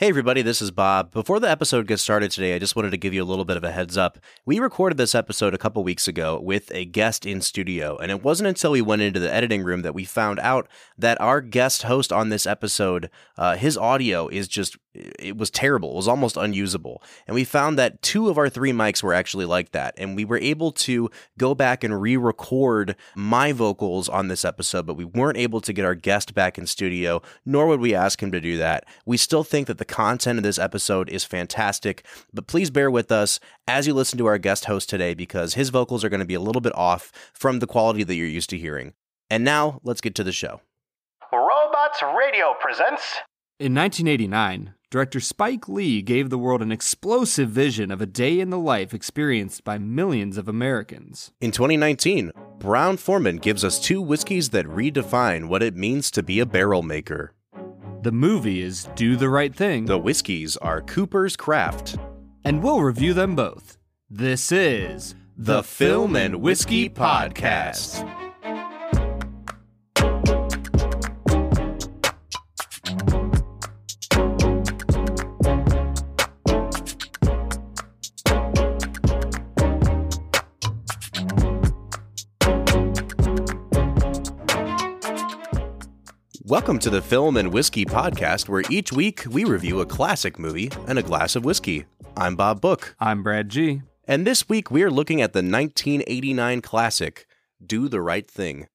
Hey, everybody, this is Bob. Before the episode gets started today, I just wanted to give you a little bit of a heads up. We recorded this episode a couple weeks ago with a guest in studio, and it wasn't until we went into the editing room that we found out that our guest host on this episode, uh, his audio is just it was terrible. It was almost unusable. And we found that two of our three mics were actually like that. And we were able to go back and re record my vocals on this episode, but we weren't able to get our guest back in studio, nor would we ask him to do that. We still think that the content of this episode is fantastic, but please bear with us as you listen to our guest host today because his vocals are going to be a little bit off from the quality that you're used to hearing. And now let's get to the show. Robots Radio presents. In 1989, director Spike Lee gave the world an explosive vision of a day in the life experienced by millions of Americans. In 2019, Brown Forman gives us two whiskeys that redefine what it means to be a barrel maker. The movie is Do the Right Thing, The whiskeys are Cooper's Craft. and we'll review them both. This is The Film and Whiskey Podcast. Welcome to the Film and Whiskey Podcast, where each week we review a classic movie and a glass of whiskey. I'm Bob Book, I'm Brad G. and this week we are looking at the 1989 classic, Do the Right Thing.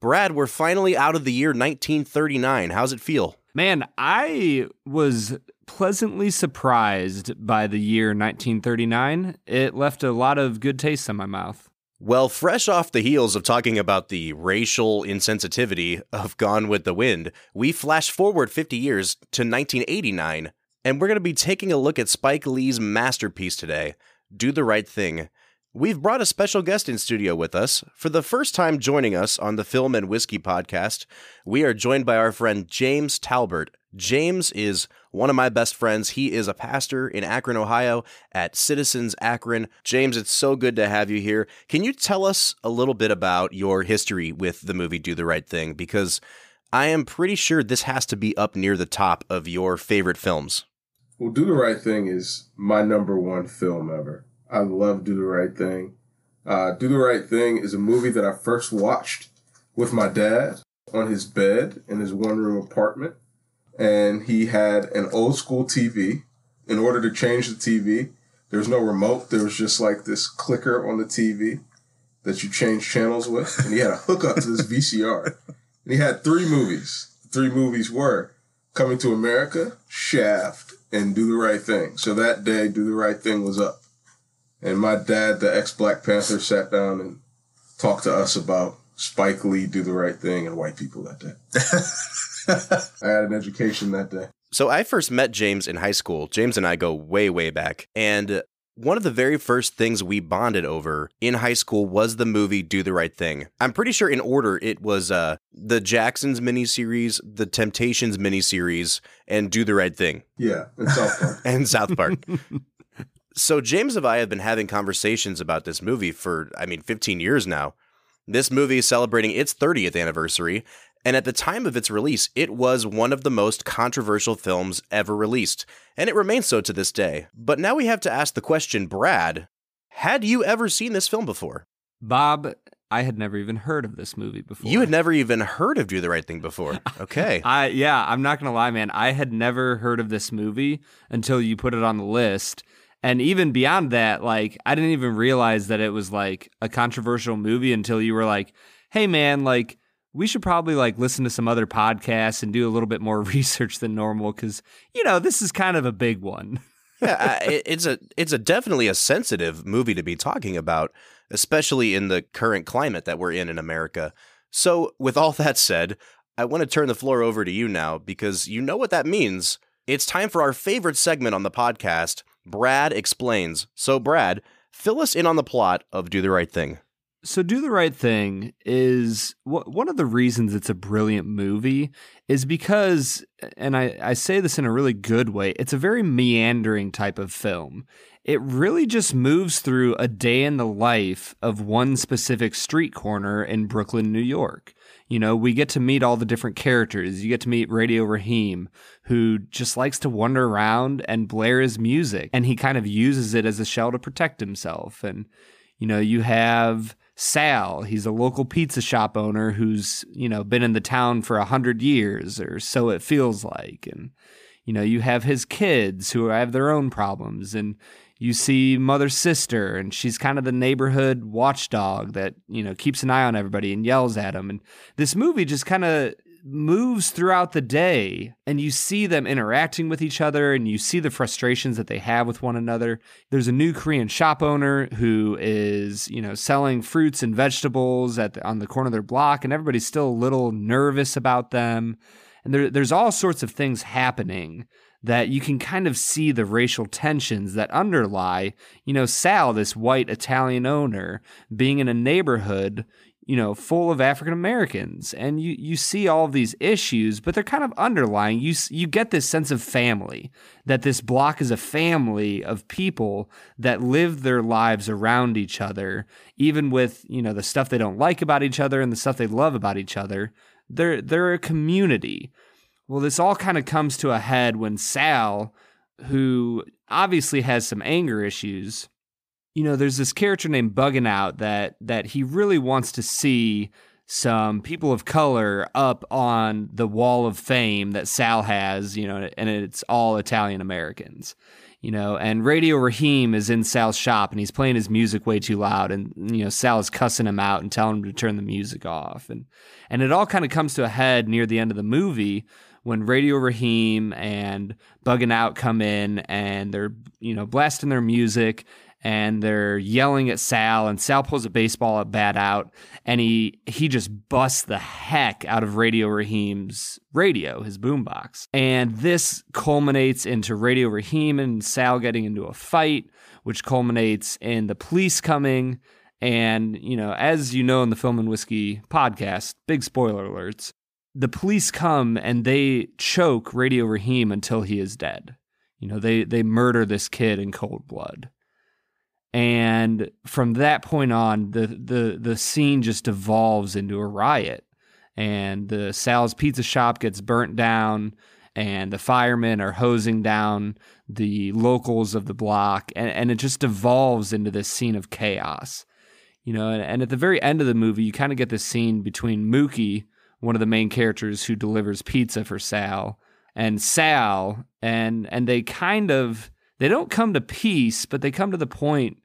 Brad, we're finally out of the year 1939. How's it feel? Man, I was pleasantly surprised by the year 1939. It left a lot of good taste in my mouth. Well, fresh off the heels of talking about the racial insensitivity of Gone with the Wind, we flash forward 50 years to 1989, and we're going to be taking a look at Spike Lee's masterpiece today, Do the Right Thing. We've brought a special guest in studio with us. For the first time joining us on the Film and Whiskey podcast, we are joined by our friend James Talbert. James is one of my best friends. He is a pastor in Akron, Ohio at Citizens Akron. James, it's so good to have you here. Can you tell us a little bit about your history with the movie Do the Right Thing? Because I am pretty sure this has to be up near the top of your favorite films. Well, Do the Right Thing is my number one film ever. I love Do the Right Thing. Uh, Do the Right Thing is a movie that I first watched with my dad on his bed in his one room apartment. And he had an old school TV. In order to change the TV, there was no remote. There was just like this clicker on the TV that you change channels with. And he had a hookup to this VCR. And he had three movies. The three movies were Coming to America, Shaft, and Do the Right Thing. So that day, Do the Right Thing was up. And my dad, the ex Black Panther, sat down and talked to us about Spike Lee, Do the Right Thing, and white people that day. I had an education that day. So I first met James in high school. James and I go way, way back. And one of the very first things we bonded over in high school was the movie Do the Right Thing. I'm pretty sure in order it was uh, the Jacksons miniseries, the Temptations miniseries, and Do the Right Thing Yeah, and South Park. and South Park. so James and I have been having conversations about this movie for, I mean, 15 years now. This movie is celebrating its 30th anniversary, and at the time of its release, it was one of the most controversial films ever released, and it remains so to this day. But now we have to ask the question, Brad, had you ever seen this film before? Bob, I had never even heard of this movie before. You had never even heard of Do the Right Thing before. Okay. I yeah, I'm not gonna lie, man. I had never heard of this movie until you put it on the list. And even beyond that, like I didn't even realize that it was like a controversial movie until you were like, "Hey, man, like we should probably like listen to some other podcasts and do a little bit more research than normal because you know this is kind of a big one." yeah, I- it's a it's a definitely a sensitive movie to be talking about, especially in the current climate that we're in in America. So, with all that said, I want to turn the floor over to you now because you know what that means. It's time for our favorite segment on the podcast, Brad Explains. So, Brad, fill us in on the plot of Do the Right Thing. So, Do the Right Thing is one of the reasons it's a brilliant movie is because, and I, I say this in a really good way, it's a very meandering type of film. It really just moves through a day in the life of one specific street corner in Brooklyn, New York. You know, we get to meet all the different characters. You get to meet Radio Raheem, who just likes to wander around and blare his music, and he kind of uses it as a shell to protect himself. And, you know, you have Sal. He's a local pizza shop owner who's, you know, been in the town for a hundred years, or so it feels like. And, you know, you have his kids who have their own problems. And, you see mother's sister and she's kind of the neighborhood watchdog that you know keeps an eye on everybody and yells at them and this movie just kind of moves throughout the day and you see them interacting with each other and you see the frustrations that they have with one another. There's a new korean shop owner who is you know selling fruits and vegetables at the, on the corner of their block and everybody's still a little nervous about them. And there, there's all sorts of things happening that you can kind of see the racial tensions that underlie, you know, Sal, this white Italian owner, being in a neighborhood, you know, full of African Americans, and you you see all of these issues, but they're kind of underlying. You you get this sense of family that this block is a family of people that live their lives around each other, even with you know the stuff they don't like about each other and the stuff they love about each other. They're they're a community well, this all kind of comes to a head when Sal, who obviously has some anger issues, you know, there's this character named Bugging Out that that he really wants to see some people of color up on the wall of fame that Sal has, you know, and it's all Italian Americans. You know, and Radio Raheem is in Sal's shop and he's playing his music way too loud and you know, Sal is cussing him out and telling him to turn the music off. And and it all kind of comes to a head near the end of the movie when Radio Raheem and Bugging Out come in and they're, you know, blasting their music and they're yelling at Sal and Sal pulls a baseball bat out and he he just busts the heck out of Radio Raheem's radio, his boombox. And this culminates into Radio Raheem and Sal getting into a fight, which culminates in the police coming and, you know, as you know in the Film and Whiskey podcast, big spoiler alerts, the police come and they choke Radio Raheem until he is dead. You know, they they murder this kid in cold blood. And from that point on, the the the scene just evolves into a riot. And the Sal's pizza shop gets burnt down and the firemen are hosing down the locals of the block and, and it just evolves into this scene of chaos. You know, and, and at the very end of the movie, you kind of get this scene between Mookie, one of the main characters who delivers pizza for Sal and Sal and and they kind of they don't come to peace, but they come to the point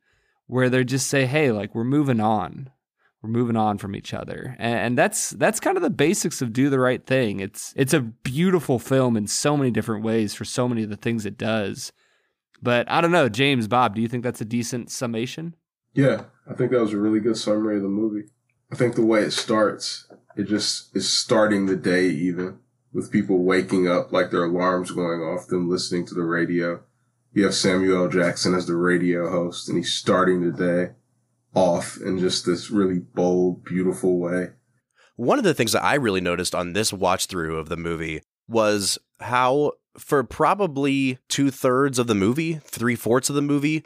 where they just say, "Hey, like we're moving on. We're moving on from each other." And, and that's that's kind of the basics of Do the Right Thing. It's it's a beautiful film in so many different ways for so many of the things it does. But I don't know, James, Bob, do you think that's a decent summation? Yeah, I think that was a really good summary of the movie. I think the way it starts it just is starting the day even with people waking up like their alarms going off, them listening to the radio. You have Samuel Jackson as the radio host and he's starting the day off in just this really bold, beautiful way. One of the things that I really noticed on this watch through of the movie was how, for probably two thirds of the movie, three fourths of the movie,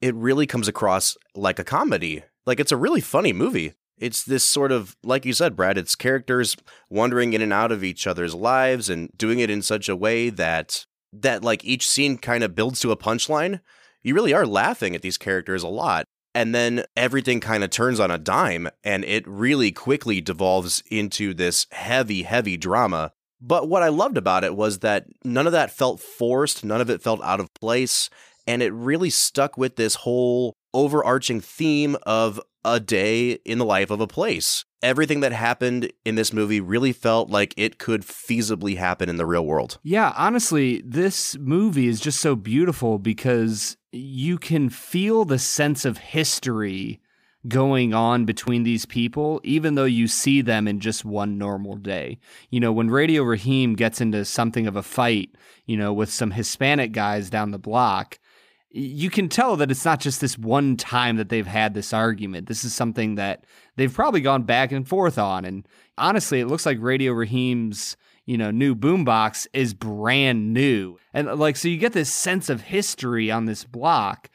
it really comes across like a comedy. Like it's a really funny movie. It's this sort of, like you said, Brad, it's characters wandering in and out of each other's lives and doing it in such a way that that like each scene kind of builds to a punchline. You really are laughing at these characters a lot. And then everything kind of turns on a dime and it really quickly devolves into this heavy, heavy drama. But what I loved about it was that none of that felt forced, none of it felt out of place. And it really stuck with this whole overarching theme of a day in the life of a place. Everything that happened in this movie really felt like it could feasibly happen in the real world. Yeah, honestly, this movie is just so beautiful because you can feel the sense of history going on between these people, even though you see them in just one normal day. You know, when Radio Raheem gets into something of a fight, you know, with some Hispanic guys down the block, you can tell that it's not just this one time that they've had this argument. This is something that they've probably gone back and forth on. And honestly, it looks like Radio Raheem's, you know, new boombox is brand new. And like, so you get this sense of history on this block,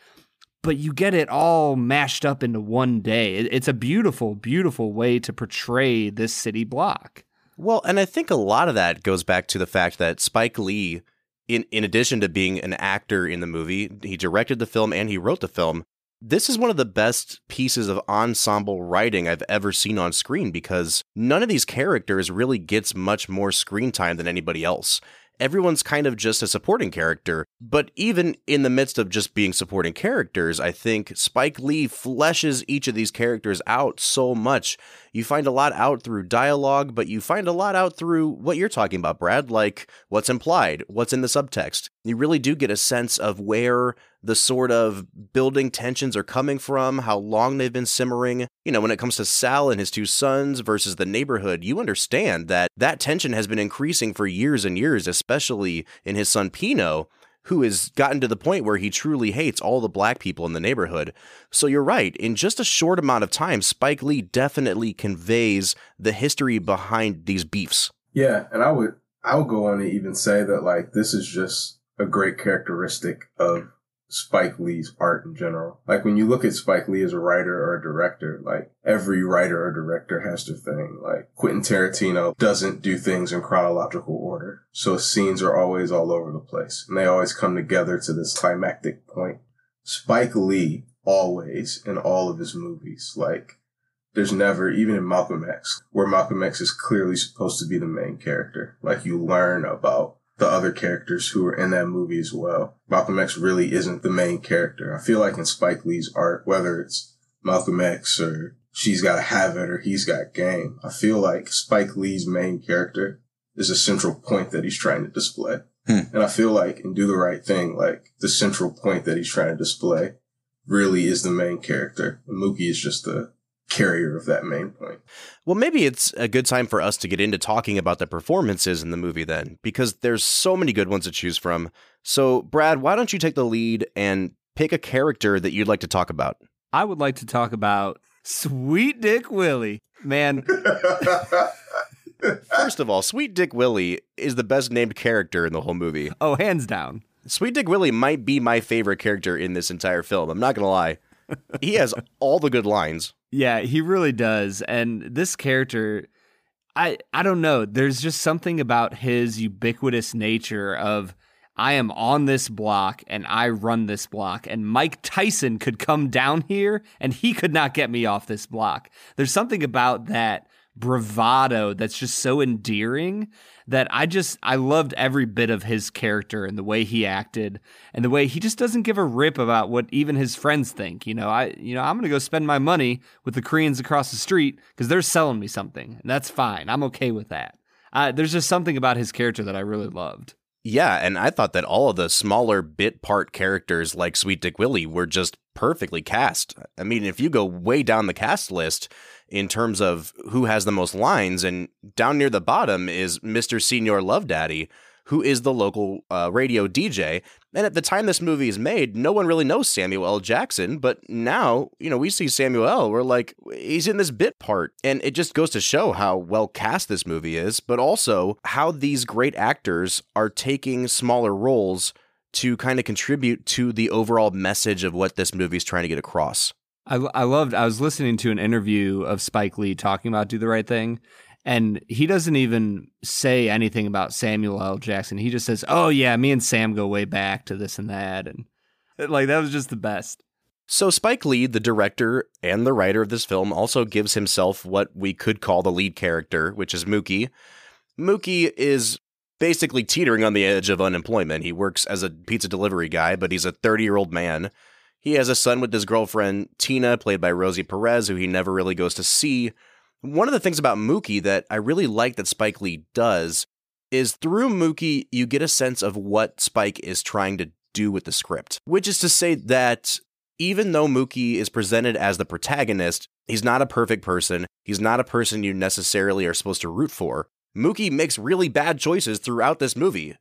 but you get it all mashed up into one day. It's a beautiful, beautiful way to portray this city block. Well, and I think a lot of that goes back to the fact that Spike Lee in in addition to being an actor in the movie, he directed the film and he wrote the film. This is one of the best pieces of ensemble writing I've ever seen on screen because none of these characters really gets much more screen time than anybody else everyone's kind of just a supporting character. But even in the midst of just being supporting characters, I think Spike Lee fleshes each of these characters out so much. You find a lot out through dialogue, but you find a lot out through what you're talking about, Brad, like what's implied, what's in the subtext. You really do get a sense of where the sort of building tensions are coming from, how long they've been simmering. You know, when it comes to Sal and his two sons versus the neighborhood, you understand that that tension has been increasing for years and years, especially in his son Pino, who has gotten to the point where he truly hates all the black people in the neighborhood. So you're right, in just a short amount of time, Spike Lee definitely conveys the history behind these beefs. Yeah, and I would I would go on to even say that like this is just a great characteristic of Spike Lee's art in general. Like when you look at Spike Lee as a writer or a director, like every writer or director has their thing. Like Quentin Tarantino doesn't do things in chronological order. So scenes are always all over the place and they always come together to this climactic point. Spike Lee always in all of his movies, like there's never, even in Malcolm X, where Malcolm X is clearly supposed to be the main character. Like you learn about the other characters who are in that movie as well. Malcolm X really isn't the main character. I feel like in Spike Lee's art, whether it's Malcolm X or She's Gotta Have It or He's Got Game, I feel like Spike Lee's main character is a central point that he's trying to display. Hmm. And I feel like in Do the Right Thing, like the central point that he's trying to display really is the main character. Mookie is just the carrier of that main point. Well, maybe it's a good time for us to get into talking about the performances in the movie then, because there's so many good ones to choose from. So, Brad, why don't you take the lead and pick a character that you'd like to talk about? I would like to talk about Sweet Dick Willie. Man. First of all, Sweet Dick Willie is the best named character in the whole movie. Oh, hands down. Sweet Dick Willie might be my favorite character in this entire film. I'm not going to lie. he has all the good lines. Yeah, he really does. And this character, I I don't know. There's just something about his ubiquitous nature of I am on this block and I run this block. And Mike Tyson could come down here and he could not get me off this block. There's something about that bravado that's just so endearing that I just I loved every bit of his character and the way he acted and the way he just doesn't give a rip about what even his friends think. You know, I you know, I'm going to go spend my money with the Koreans across the street cuz they're selling me something. And that's fine. I'm okay with that. Uh, there's just something about his character that I really loved. Yeah, and I thought that all of the smaller bit part characters like Sweet Dick Willie were just perfectly cast. I mean, if you go way down the cast list, in terms of who has the most lines. And down near the bottom is Mr. Senor Love Daddy, who is the local uh, radio DJ. And at the time this movie is made, no one really knows Samuel L. Jackson. But now, you know, we see Samuel. We're like, he's in this bit part. And it just goes to show how well cast this movie is, but also how these great actors are taking smaller roles to kind of contribute to the overall message of what this movie is trying to get across. I, I loved. I was listening to an interview of Spike Lee talking about "Do the Right Thing," and he doesn't even say anything about Samuel L. Jackson. He just says, "Oh yeah, me and Sam go way back to this and that," and like that was just the best. So Spike Lee, the director and the writer of this film, also gives himself what we could call the lead character, which is Mookie. Mookie is basically teetering on the edge of unemployment. He works as a pizza delivery guy, but he's a 30 year old man he has a son with his girlfriend, Tina, played by Rosie Perez, who he never really goes to see. One of the things about Mookie that I really like that Spike Lee does is through Mookie, you get a sense of what Spike is trying to do with the script, which is to say that even though Mookie is presented as the protagonist, he's not a perfect person. He's not a person you necessarily are supposed to root for. Mookie makes really bad choices throughout this movie.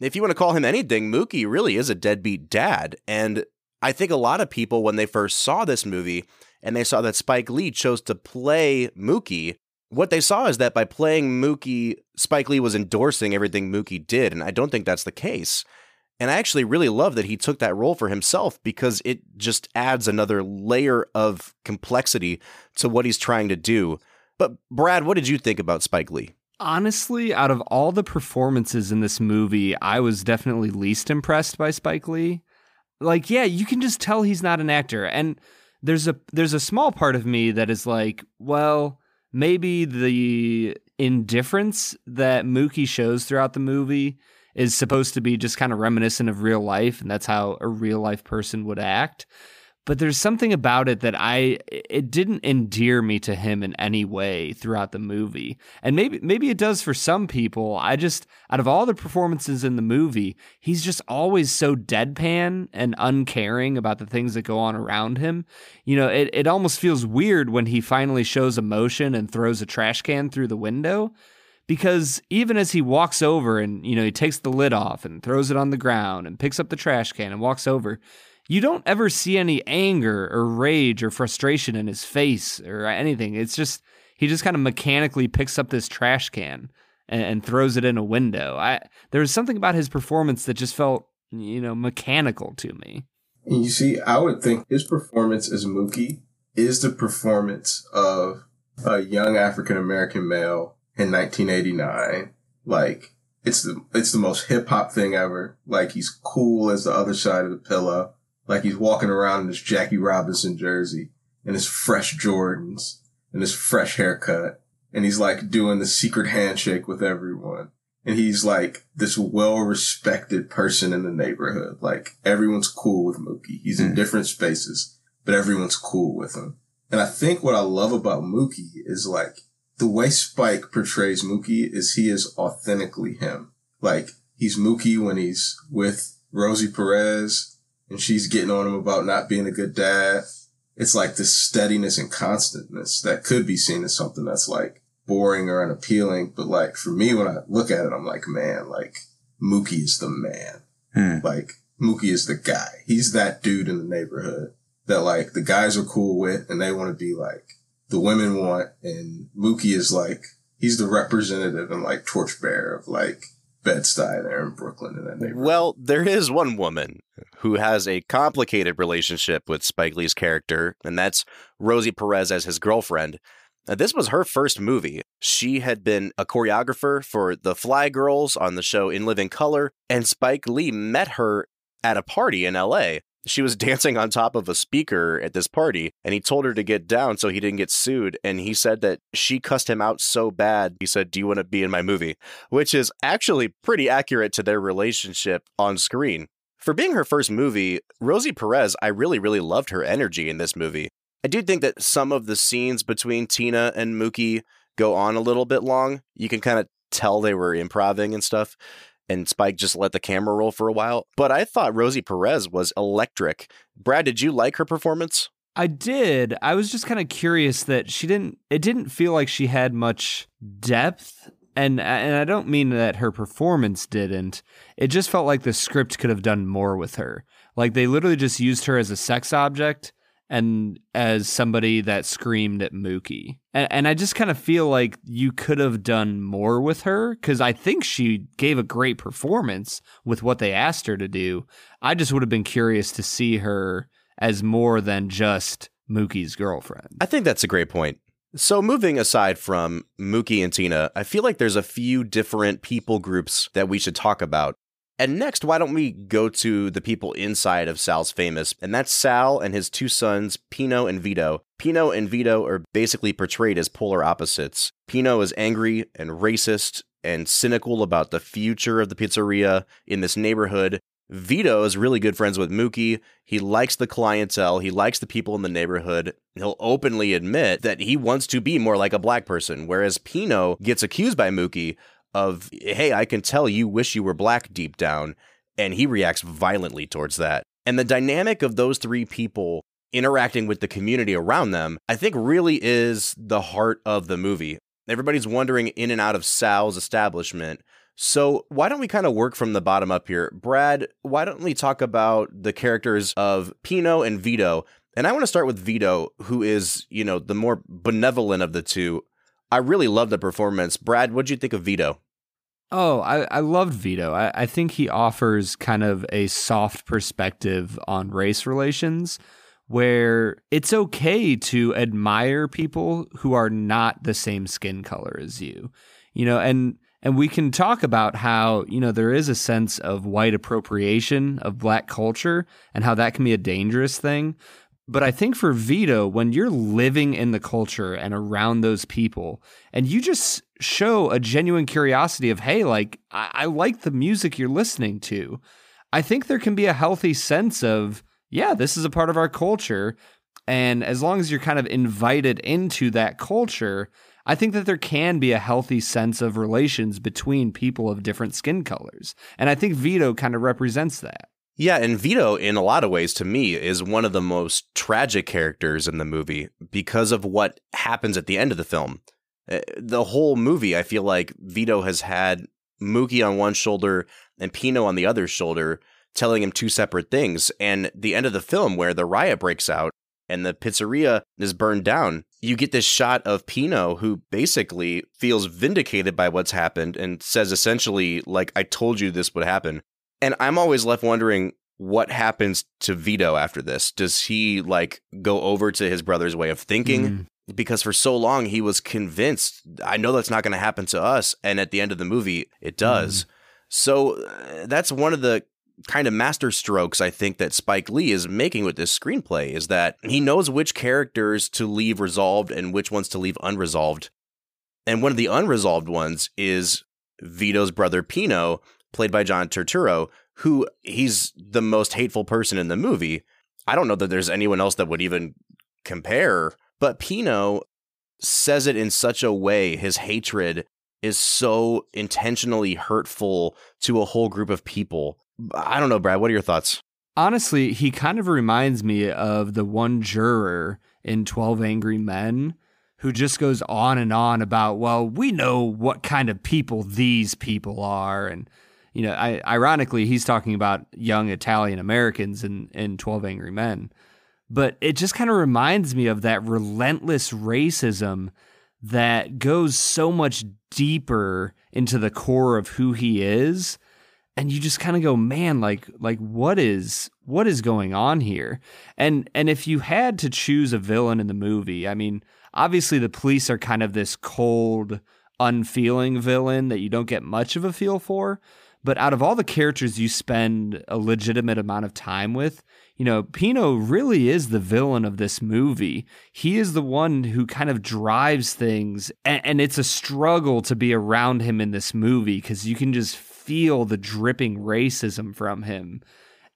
If you want to call him anything, Mookie really is a deadbeat dad. And I think a lot of people, when they first saw this movie and they saw that Spike Lee chose to play Mookie, what they saw is that by playing Mookie, Spike Lee was endorsing everything Mookie did. And I don't think that's the case. And I actually really love that he took that role for himself because it just adds another layer of complexity to what he's trying to do. But Brad, what did you think about Spike Lee? Honestly, out of all the performances in this movie, I was definitely least impressed by Spike Lee. Like, yeah, you can just tell he's not an actor. And there's a there's a small part of me that is like, well, maybe the indifference that Mookie shows throughout the movie is supposed to be just kind of reminiscent of real life and that's how a real life person would act but there's something about it that I it didn't endear me to him in any way throughout the movie. And maybe maybe it does for some people. I just out of all the performances in the movie, he's just always so deadpan and uncaring about the things that go on around him. You know, it it almost feels weird when he finally shows emotion and throws a trash can through the window because even as he walks over and you know he takes the lid off and throws it on the ground and picks up the trash can and walks over you don't ever see any anger or rage or frustration in his face or anything. It's just he just kind of mechanically picks up this trash can and, and throws it in a window. I there was something about his performance that just felt you know mechanical to me. You see, I would think his performance as Mookie is the performance of a young African American male in 1989. Like it's the it's the most hip hop thing ever. Like he's cool as the other side of the pillow like he's walking around in his Jackie Robinson jersey and his fresh Jordans and his fresh haircut. And he's like doing the secret handshake with everyone. And he's like this well respected person in the neighborhood. Like everyone's cool with Mookie. He's in hmm. different spaces, but everyone's cool with him. And I think what I love about Mookie is like the way Spike portrays Mookie is he is authentically him. Like he's Mookie when he's with Rosie Perez and she's getting on him about not being a good dad. It's like this steadiness and constantness that could be seen as something that's like boring or unappealing. But like for me, when I look at it, I'm like, man, like Mookie is the man. Hmm. Like Mookie is the guy. He's that dude in the neighborhood that like the guys are cool with and they want to be like the women want. And Mookie is like, he's the representative and like torchbearer of like Bed-Stuy there in Brooklyn in that neighborhood. Well, there is one woman who has a complicated relationship with Spike Lee's character, and that's Rosie Perez as his girlfriend. Now, this was her first movie. She had been a choreographer for the Fly Girls on the show In Living Color, and Spike Lee met her at a party in LA. She was dancing on top of a speaker at this party, and he told her to get down so he didn't get sued. And he said that she cussed him out so bad. He said, Do you want to be in my movie? Which is actually pretty accurate to their relationship on screen. For being her first movie, Rosie Perez, I really, really loved her energy in this movie. I do think that some of the scenes between Tina and Mookie go on a little bit long. You can kind of tell they were improvising and stuff, and Spike just let the camera roll for a while. But I thought Rosie Perez was electric. Brad, did you like her performance? I did. I was just kind of curious that she didn't it didn't feel like she had much depth and and I don't mean that her performance didn't. It just felt like the script could have done more with her. Like they literally just used her as a sex object and as somebody that screamed at Mookie. And, and I just kind of feel like you could have done more with her because I think she gave a great performance with what they asked her to do. I just would have been curious to see her as more than just Mookie's girlfriend. I think that's a great point. So, moving aside from Mookie and Tina, I feel like there's a few different people groups that we should talk about. And next, why don't we go to the people inside of Sal's famous? And that's Sal and his two sons, Pino and Vito. Pino and Vito are basically portrayed as polar opposites. Pino is angry and racist and cynical about the future of the pizzeria in this neighborhood. Vito is really good friends with Mookie. He likes the clientele. He likes the people in the neighborhood. He'll openly admit that he wants to be more like a black person, whereas Pino gets accused by Mookie of, hey, I can tell you wish you were black deep down. And he reacts violently towards that. And the dynamic of those three people interacting with the community around them, I think really is the heart of the movie. Everybody's wandering in and out of Sal's establishment. So, why don't we kind of work from the bottom up here? Brad, why don't we talk about the characters of Pino and Vito? And I want to start with Vito, who is, you know, the more benevolent of the two. I really love the performance. Brad, what'd you think of Vito? Oh, I, I loved Vito. I, I think he offers kind of a soft perspective on race relations where it's okay to admire people who are not the same skin color as you. You know, and and we can talk about how, you know, there is a sense of white appropriation of black culture and how that can be a dangerous thing. But I think for Vito, when you're living in the culture and around those people, and you just show a genuine curiosity of, hey, like, I, I like the music you're listening to, I think there can be a healthy sense of, yeah, this is a part of our culture. And as long as you're kind of invited into that culture, I think that there can be a healthy sense of relations between people of different skin colors. And I think Vito kind of represents that. Yeah, and Vito, in a lot of ways, to me, is one of the most tragic characters in the movie because of what happens at the end of the film. Uh, the whole movie, I feel like Vito has had Mookie on one shoulder and Pino on the other shoulder, telling him two separate things. And the end of the film, where the riot breaks out and the pizzeria is burned down, you get this shot of Pino, who basically feels vindicated by what's happened and says essentially, like, I told you this would happen. And I'm always left wondering what happens to Vito after this. Does he like go over to his brother's way of thinking? Mm. Because for so long he was convinced, I know that's not going to happen to us. And at the end of the movie, it does. Mm. So uh, that's one of the kind of master strokes I think that Spike Lee is making with this screenplay is that he knows which characters to leave resolved and which ones to leave unresolved. And one of the unresolved ones is Vito's brother Pino, played by John Turturro, who he's the most hateful person in the movie. I don't know that there's anyone else that would even compare, but Pino says it in such a way, his hatred is so intentionally hurtful to a whole group of people. I don't know, Brad. What are your thoughts? Honestly, he kind of reminds me of the one juror in 12 Angry Men who just goes on and on about, well, we know what kind of people these people are. And you know, I, ironically, he's talking about young Italian Americans in, in 12 Angry Men. But it just kind of reminds me of that relentless racism that goes so much deeper into the core of who he is. And you just kind of go man like like what is what is going on here? And and if you had to choose a villain in the movie i mean obviously the police are kind of this cold unfeeling villain that you don't get much of a feel for but out of all the characters you spend a legitimate amount of time with, you know, Pino really is the villain of this movie. He is the one who kind of drives things, and, and it's a struggle to be around him in this movie because you can just feel the dripping racism from him.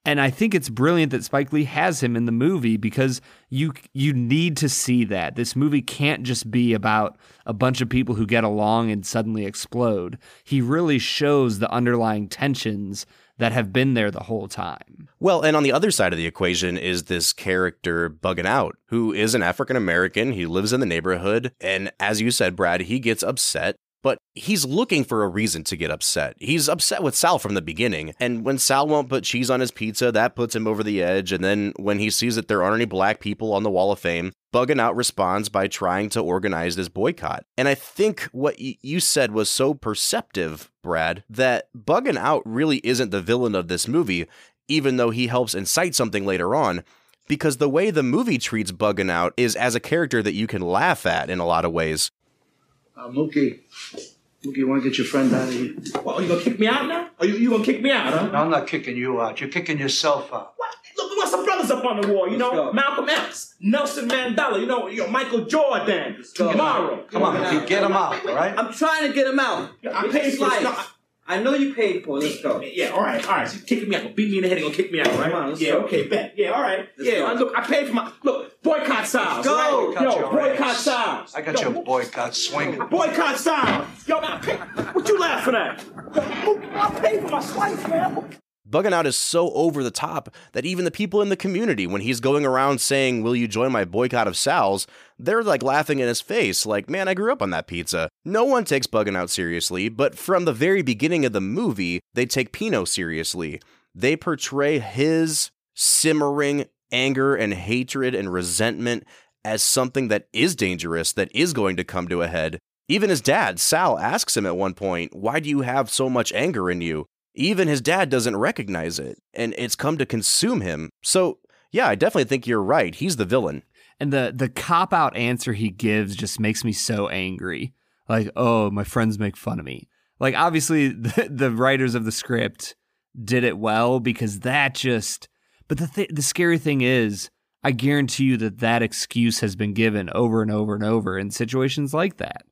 And I think it's brilliant that Spike Lee has him in the movie because you you need to see that. This movie can't just be about a bunch of people who get along and suddenly explode. He really shows the underlying tensions that have been there the whole time. Well, and on the other side of the equation is this character bugging out, who is an African American. He lives in the neighborhood. And as you said, Brad, he gets upset but he's looking for a reason to get upset. He's upset with Sal from the beginning, and when Sal won't put cheese on his pizza, that puts him over the edge. And then when he sees that there aren't any black people on the Wall of Fame, Buggin' Out responds by trying to organize this boycott. And I think what y- you said was so perceptive, Brad, that Buggin' Out really isn't the villain of this movie, even though he helps incite something later on because the way the movie treats Buggin' Out is as a character that you can laugh at in a lot of ways. Uh, Mookie, Mookie, you want to get your friend out of here? What, are you gonna kick me out now? Are you, you gonna kick me out, huh? No, I'm not kicking you out. You're kicking yourself out. What? Look, we got some brothers up on the wall. You know, Malcolm X, Nelson Mandela. You know, you know Michael Jordan. Tomorrow. Come on, Mookie, get him out, all right? I'm trying to get him out. I paid for this. No, I- I know you paid for it. Let's go. Yeah, all right, all right. So you kicking me out, beat me in the head, and gonna kick me out, right? Come on, let's yeah, go. okay, bet. Yeah, all right. Let's yeah, go. I, look, I paid for my look boycott styles. go. right? Boycott Yo, your boycott ass. styles. I got Yo, your boycott swinging. Boycott styles. Yo, man, I pay, what you laughing at? Yo, I paid for my slice, man. Bugging Out is so over the top that even the people in the community, when he's going around saying, Will you join my boycott of Sal's? they're like laughing in his face, like, Man, I grew up on that pizza. No one takes Bugging Out seriously, but from the very beginning of the movie, they take Pino seriously. They portray his simmering anger and hatred and resentment as something that is dangerous, that is going to come to a head. Even his dad, Sal, asks him at one point, Why do you have so much anger in you? Even his dad doesn't recognize it, and it's come to consume him. So, yeah, I definitely think you're right. He's the villain. And the the cop out answer he gives just makes me so angry. Like, oh, my friends make fun of me. Like, obviously, the, the writers of the script did it well because that just. But the th- the scary thing is, I guarantee you that that excuse has been given over and over and over in situations like that.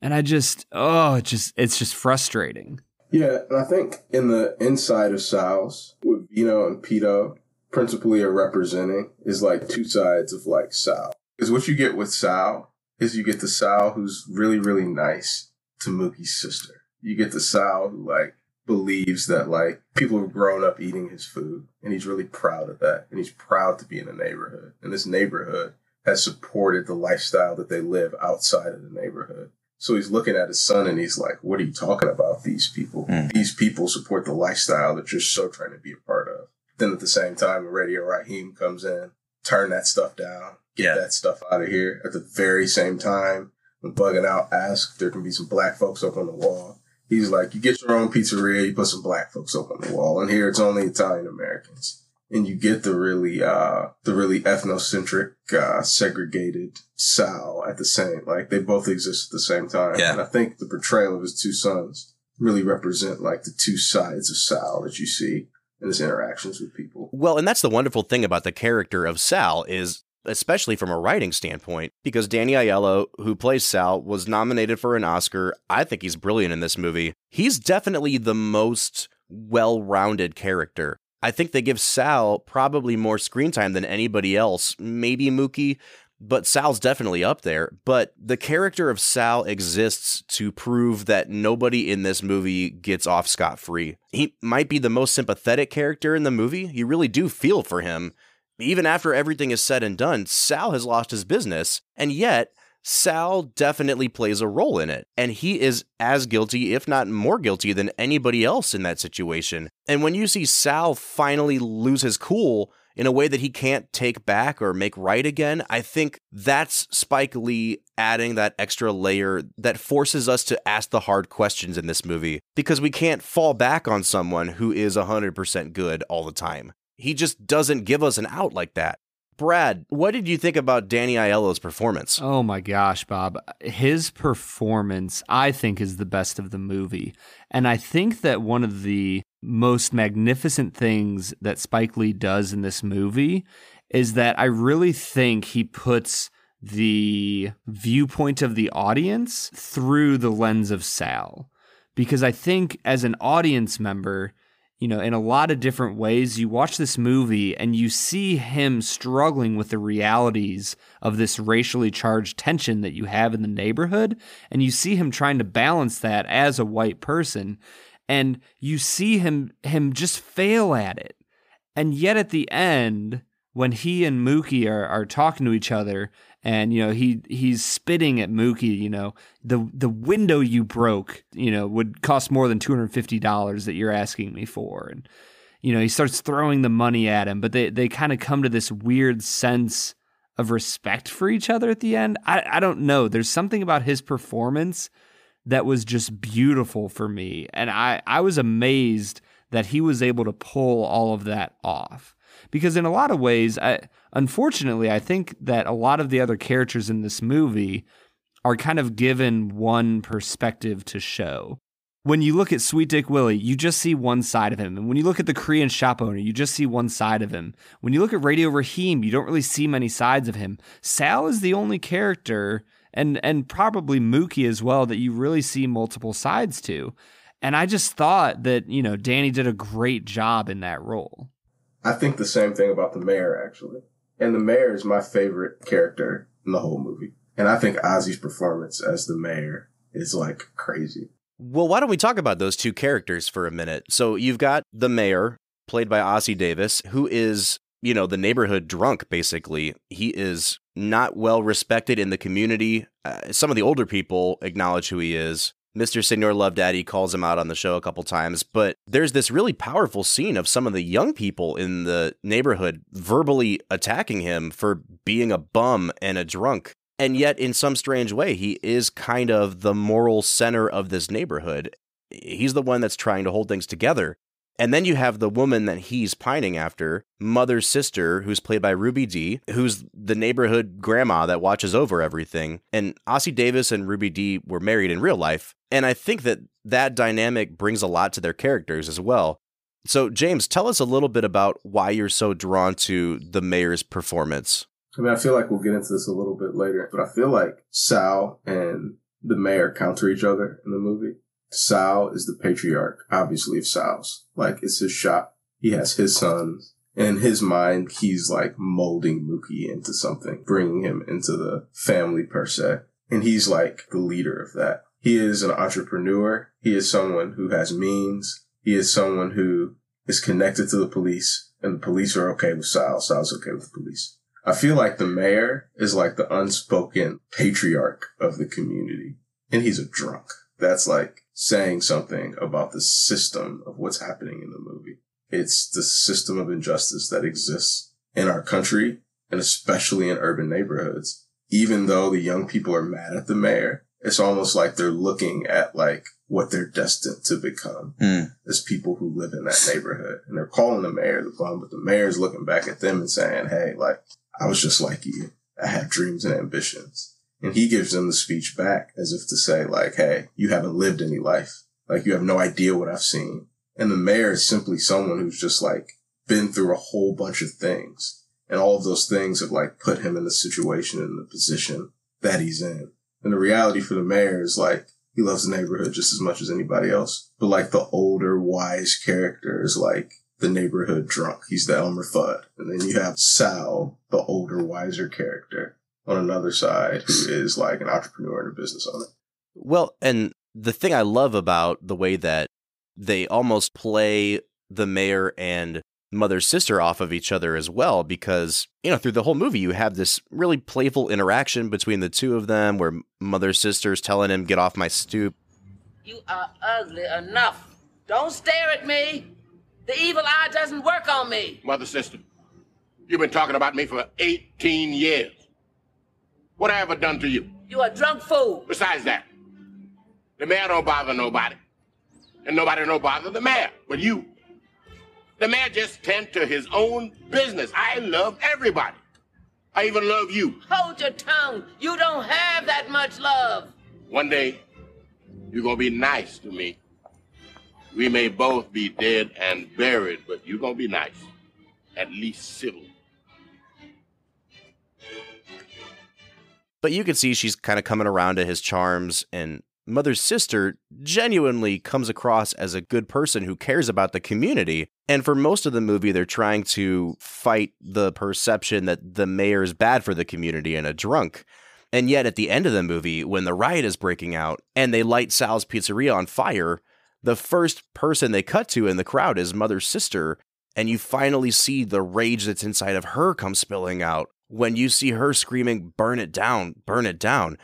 And I just, oh, it just it's just frustrating. Yeah, and I think in the inside of Sal's, with Vino and Pito principally are representing is like two sides of like Sal. Because what you get with Sal is you get the Sal who's really, really nice to Mookie's sister. You get the Sal who like believes that like people have grown up eating his food and he's really proud of that. And he's proud to be in a neighborhood. And this neighborhood has supported the lifestyle that they live outside of the neighborhood. So he's looking at his son and he's like, What are you talking about? These people. Mm. These people support the lifestyle that you're so trying to be a part of. Then at the same time, Radio Raheem comes in, turn that stuff down, get Yeah. that stuff out of here. At the very same time, when Bugging Out asks if there can be some black folks up on the wall, he's like, You get your own pizzeria, you put some black folks up on the wall. And here it's only Italian Americans. And you get the really, uh, the really ethnocentric, uh, segregated Sal at the same, like they both exist at the same time. Yeah. And I think the portrayal of his two sons really represent like the two sides of Sal that you see in his interactions with people. Well, and that's the wonderful thing about the character of Sal is especially from a writing standpoint because Danny Aiello who plays Sal was nominated for an Oscar. I think he's brilliant in this movie. He's definitely the most well-rounded character. I think they give Sal probably more screen time than anybody else, maybe Mookie, but Sal's definitely up there. But the character of Sal exists to prove that nobody in this movie gets off scot free. He might be the most sympathetic character in the movie. You really do feel for him. Even after everything is said and done, Sal has lost his business, and yet Sal definitely plays a role in it. And he is as guilty, if not more guilty, than anybody else in that situation. And when you see Sal finally lose his cool, in a way that he can't take back or make right again, I think that's Spike Lee adding that extra layer that forces us to ask the hard questions in this movie because we can't fall back on someone who is 100% good all the time. He just doesn't give us an out like that. Brad, what did you think about Danny Aiello's performance? Oh my gosh, Bob. His performance, I think, is the best of the movie. And I think that one of the most magnificent things that Spike Lee does in this movie is that I really think he puts the viewpoint of the audience through the lens of Sal. Because I think as an audience member, you know, in a lot of different ways, you watch this movie and you see him struggling with the realities of this racially charged tension that you have in the neighborhood. And you see him trying to balance that as a white person. And you see him him just fail at it. And yet at the end, when he and Mookie are, are talking to each other and you know he he's spitting at Mookie, you know, the the window you broke, you know, would cost more than two hundred fifty dollars that you're asking me for, and you know he starts throwing the money at him, but they they kind of come to this weird sense of respect for each other at the end. I I don't know. There's something about his performance that was just beautiful for me, and I I was amazed that he was able to pull all of that off because in a lot of ways I unfortunately I think that a lot of the other characters in this movie are kind of given one perspective to show. When you look at Sweet Dick Willie, you just see one side of him. And when you look at the Korean shop owner, you just see one side of him. When you look at Radio Raheem, you don't really see many sides of him. Sal is the only character, and and probably Mookie as well, that you really see multiple sides to. And I just thought that, you know, Danny did a great job in that role. I think the same thing about the mayor, actually. And the mayor is my favorite character in the whole movie. And I think Ossie's performance as the mayor is like crazy. Well, why don't we talk about those two characters for a minute? So you've got the mayor, played by Ossie Davis, who is, you know, the neighborhood drunk, basically. He is not well respected in the community. Uh, some of the older people acknowledge who he is. Mr. Senor Love Daddy calls him out on the show a couple times, but there's this really powerful scene of some of the young people in the neighborhood verbally attacking him for being a bum and a drunk. And yet, in some strange way, he is kind of the moral center of this neighborhood. He's the one that's trying to hold things together. And then you have the woman that he's pining after, mother's sister, who's played by Ruby Dee, who's the neighborhood grandma that watches over everything. And Ossie Davis and Ruby Dee were married in real life. And I think that that dynamic brings a lot to their characters as well. So, James, tell us a little bit about why you're so drawn to the mayor's performance. I mean, I feel like we'll get into this a little bit later, but I feel like Sal and the mayor counter each other in the movie. Sal is the patriarch, obviously, of Sal's. Like, it's his shop. He has his sons. And in his mind, he's like molding Mookie into something, bringing him into the family per se. And he's like the leader of that. He is an entrepreneur. He is someone who has means. He is someone who is connected to the police and the police are okay with Sal. Sal's okay with the police. I feel like the mayor is like the unspoken patriarch of the community and he's a drunk. That's like saying something about the system of what's happening in the movie. It's the system of injustice that exists in our country and especially in urban neighborhoods. Even though the young people are mad at the mayor, it's almost like they're looking at like what they're destined to become Mm. as people who live in that neighborhood. And they're calling the mayor the bum, but the mayor's looking back at them and saying, Hey, like, I was just like you. I had dreams and ambitions. And he gives them the speech back as if to say, like, Hey, you haven't lived any life. Like, you have no idea what I've seen. And the mayor is simply someone who's just like been through a whole bunch of things. And all of those things have like put him in the situation and the position that he's in. And the reality for the mayor is like, he loves the neighborhood just as much as anybody else. But like the older, wise character is like the neighborhood drunk. He's the Elmer Fudd. And then you have Sal, the older, wiser character on another side who is like an entrepreneur and a business owner. Well, and the thing I love about the way that they almost play the mayor and mother's sister off of each other as well, because, you know, through the whole movie, you have this really playful interaction between the two of them where mother's sister's telling him, get off my stoop. You are ugly enough. Don't stare at me. The evil eye doesn't work on me. Mother, sister, you've been talking about me for 18 years. What have I ever done to you? You a drunk fool. Besides that, the mayor don't bother nobody. And nobody don't bother the mayor, but you. The mayor just tend to his own business. I love everybody. I even love you. Hold your tongue. You don't have that much love. One day, you're gonna be nice to me. We may both be dead and buried, but you're gonna be nice. At least civil. But you can see she's kind of coming around to his charms, and Mother's sister genuinely comes across as a good person who cares about the community. And for most of the movie, they're trying to fight the perception that the mayor is bad for the community and a drunk. And yet, at the end of the movie, when the riot is breaking out and they light Sal's pizzeria on fire, the first person they cut to in the crowd is Mother's sister. And you finally see the rage that's inside of her come spilling out when you see her screaming, Burn it down, burn it down.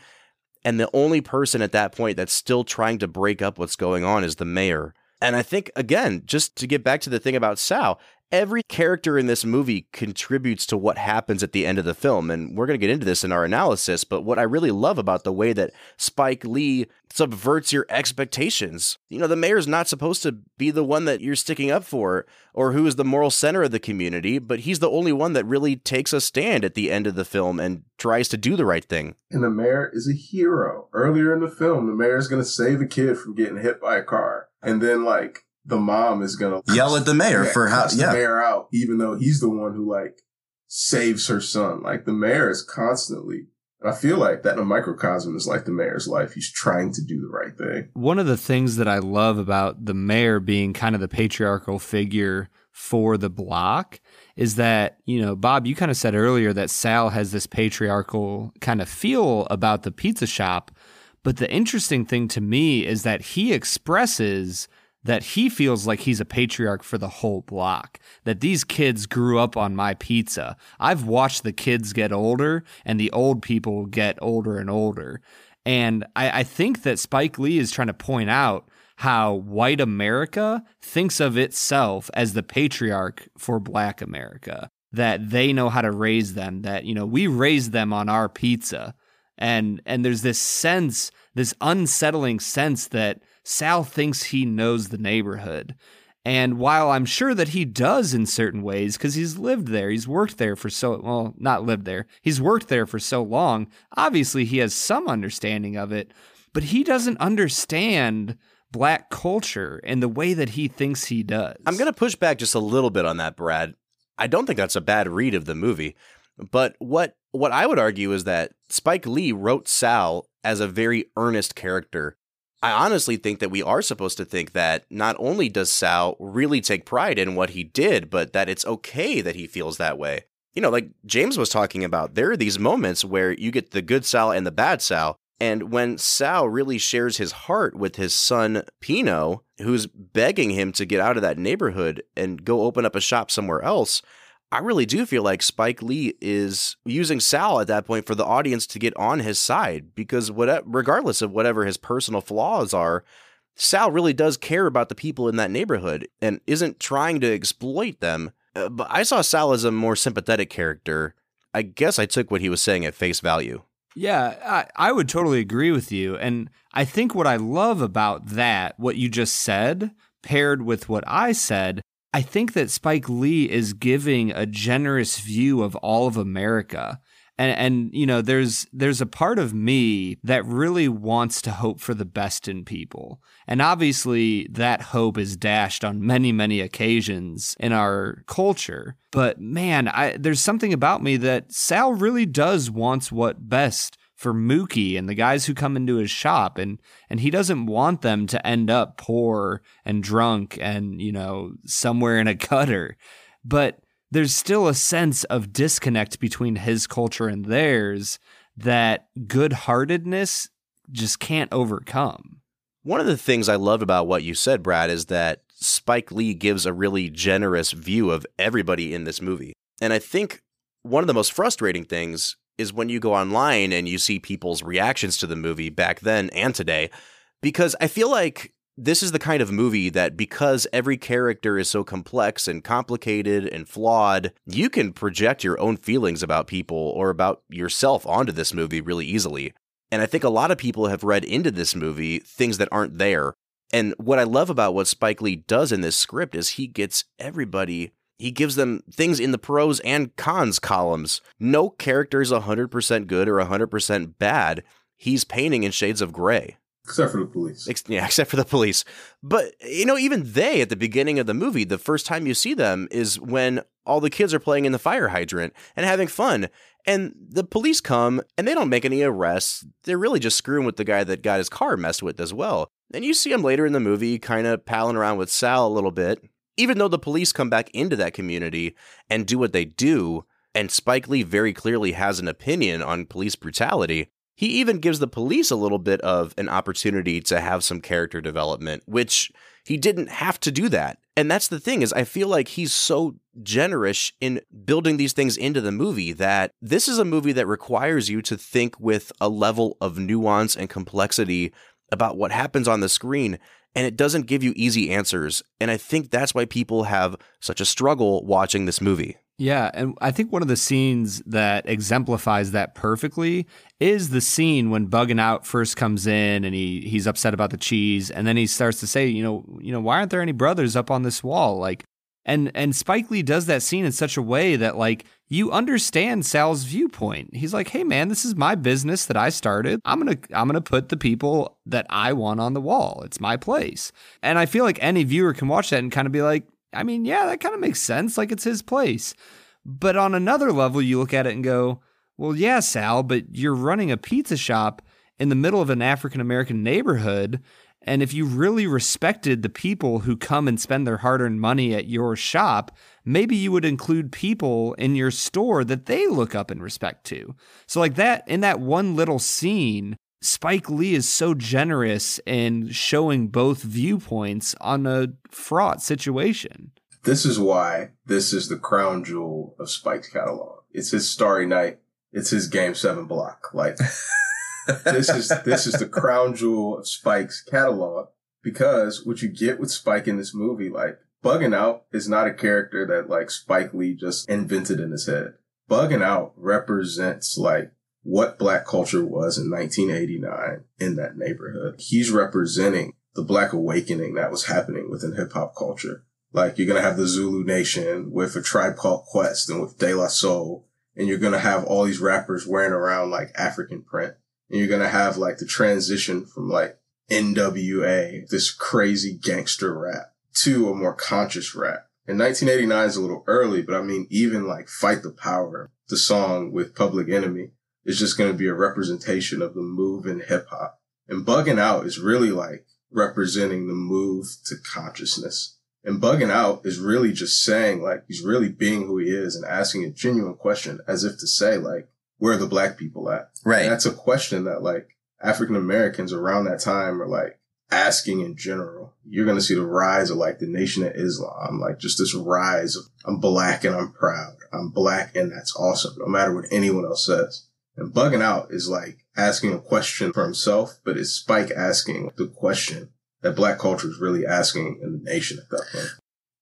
And the only person at that point that's still trying to break up what's going on is the mayor. And I think, again, just to get back to the thing about Sal, every character in this movie contributes to what happens at the end of the film. And we're going to get into this in our analysis. But what I really love about the way that Spike Lee subverts your expectations, you know, the mayor's not supposed to be the one that you're sticking up for or who is the moral center of the community, but he's the only one that really takes a stand at the end of the film and tries to do the right thing. And the mayor is a hero. Earlier in the film, the mayor is going to save a kid from getting hit by a car. And then, like, the mom is gonna Yell at the mayor for how- cuss yeah. the mayor out, even though he's the one who like saves her son. Like the mayor is constantly. And I feel like that in a microcosm is like the mayor's life. He's trying to do the right thing. One of the things that I love about the mayor being kind of the patriarchal figure for the block is that, you know, Bob, you kind of said earlier that Sal has this patriarchal kind of feel about the pizza shop. But the interesting thing to me is that he expresses that he feels like he's a patriarch for the whole block. That these kids grew up on my pizza. I've watched the kids get older and the old people get older and older. And I, I think that Spike Lee is trying to point out how white America thinks of itself as the patriarch for black America. That they know how to raise them, that, you know, we raise them on our pizza. And and there's this sense, this unsettling sense that Sal thinks he knows the neighborhood. And while I'm sure that he does in certain ways, because he's lived there, he's worked there for so well, not lived there, he's worked there for so long, obviously he has some understanding of it, but he doesn't understand black culture in the way that he thinks he does. I'm going to push back just a little bit on that, Brad. I don't think that's a bad read of the movie. But what what I would argue is that Spike Lee wrote Sal as a very earnest character I honestly think that we are supposed to think that not only does Sal really take pride in what he did, but that it's okay that he feels that way. You know, like James was talking about, there are these moments where you get the good Sal and the bad Sal. And when Sal really shares his heart with his son, Pino, who's begging him to get out of that neighborhood and go open up a shop somewhere else, I really do feel like Spike Lee is using Sal at that point for the audience to get on his side because what regardless of whatever his personal flaws are, Sal really does care about the people in that neighborhood and isn't trying to exploit them. Uh, but I saw Sal as a more sympathetic character. I guess I took what he was saying at face value. Yeah, I, I would totally agree with you. And I think what I love about that, what you just said, paired with what I said, I think that Spike Lee is giving a generous view of all of America. And, and you know there's there's a part of me that really wants to hope for the best in people and obviously that hope is dashed on many many occasions in our culture but man I, there's something about me that sal really does wants what best for Mookie and the guys who come into his shop and and he doesn't want them to end up poor and drunk and you know somewhere in a gutter. But there's still a sense of disconnect between his culture and theirs that good-heartedness just can't overcome. One of the things i love about what you said brad is that spike lee gives a really generous view of everybody in this movie. And i think one of the most frustrating things is when you go online and you see people's reactions to the movie back then and today, because I feel like this is the kind of movie that because every character is so complex and complicated and flawed, you can project your own feelings about people or about yourself onto this movie really easily. And I think a lot of people have read into this movie things that aren't there. And what I love about what Spike Lee does in this script is he gets everybody he gives them things in the pros and cons columns. No character is 100% good or 100% bad. He's painting in shades of gray. Except for the police. Ex- yeah, except for the police. But, you know, even they, at the beginning of the movie, the first time you see them is when all the kids are playing in the fire hydrant and having fun. And the police come and they don't make any arrests. They're really just screwing with the guy that got his car messed with as well. And you see him later in the movie kind of palling around with Sal a little bit even though the police come back into that community and do what they do, and Spike Lee very clearly has an opinion on police brutality, he even gives the police a little bit of an opportunity to have some character development, which he didn't have to do that. And that's the thing is I feel like he's so generous in building these things into the movie that this is a movie that requires you to think with a level of nuance and complexity about what happens on the screen and it doesn't give you easy answers. And I think that's why people have such a struggle watching this movie. Yeah, and I think one of the scenes that exemplifies that perfectly is the scene when Buggin' Out first comes in and he he's upset about the cheese and then he starts to say, you know, you know, why aren't there any brothers up on this wall? Like and and Spike Lee does that scene in such a way that like you understand Sal's viewpoint. He's like, "Hey man, this is my business that I started. I'm going to I'm going to put the people that I want on the wall. It's my place." And I feel like any viewer can watch that and kind of be like, "I mean, yeah, that kind of makes sense. Like it's his place." But on another level, you look at it and go, "Well, yeah, Sal, but you're running a pizza shop in the middle of an African American neighborhood and if you really respected the people who come and spend their hard earned money at your shop, maybe you would include people in your store that they look up and respect to. So, like that, in that one little scene, Spike Lee is so generous in showing both viewpoints on a fraught situation. This is why this is the crown jewel of Spike's catalog. It's his Starry Night. It's his Game Seven block. Like this is this is the crown jewel of Spike's catalog because what you get with Spike in this movie, like Buggin' Out, is not a character that like Spike Lee just invented in his head. Buggin' Out represents like what black culture was in 1989 in that neighborhood. He's representing the black awakening that was happening within hip hop culture. Like you're going to have the Zulu nation with a tribe called Quest and with De La Soul. And you're going to have all these rappers wearing around like African print. And you're going to have like the transition from like NWA, this crazy gangster rap to a more conscious rap. And 1989 is a little early, but I mean, even like Fight the Power, the song with Public Enemy is just going to be a representation of the move in hip hop. And Buggin' Out is really like representing the move to consciousness. And Buggin' Out is really just saying like he's really being who he is and asking a genuine question as if to say like, where are the black people at? Right. And that's a question that like African Americans around that time are like asking in general. You're going to see the rise of like the Nation of Islam, like just this rise of I'm black and I'm proud. I'm black and that's awesome, no matter what anyone else says. And Buggin' Out is like asking a question for himself, but it's Spike asking the question that black culture is really asking in the nation at that point.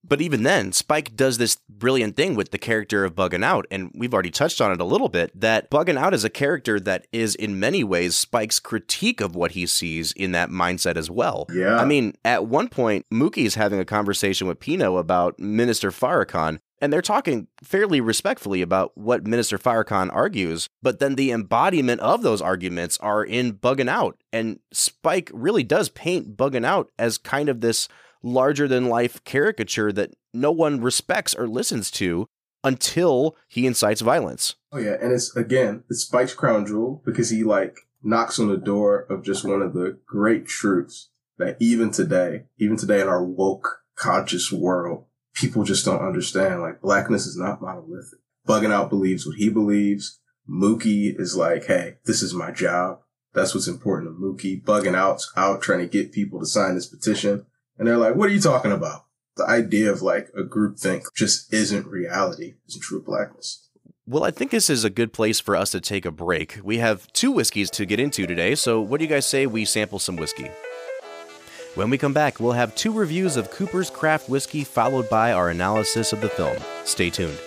But even then, Spike does this brilliant thing with the character of Buggin' Out, and we've already touched on it a little bit. That Buggin' Out is a character that is, in many ways, Spike's critique of what he sees in that mindset as well. Yeah. I mean, at one point, Mookie is having a conversation with Pino about Minister Farrakhan, and they're talking fairly respectfully about what Minister Farrakhan argues, but then the embodiment of those arguments are in Buggin' Out. And Spike really does paint Buggin' Out as kind of this larger than life caricature that no one respects or listens to until he incites violence. Oh yeah, and it's again, it's Spike's crown jewel because he like knocks on the door of just one of the great truths that even today, even today in our woke conscious world, people just don't understand. Like blackness is not monolithic. Buggin' Out believes what he believes. Mookie is like, hey, this is my job. That's what's important to Mookie. Buggin' Out's out trying to get people to sign this petition. And they're like, what are you talking about? The idea of like a group think just isn't reality, isn't true blackness. Well, I think this is a good place for us to take a break. We have two whiskeys to get into today, so what do you guys say we sample some whiskey? When we come back, we'll have two reviews of Cooper's Craft Whiskey, followed by our analysis of the film. Stay tuned.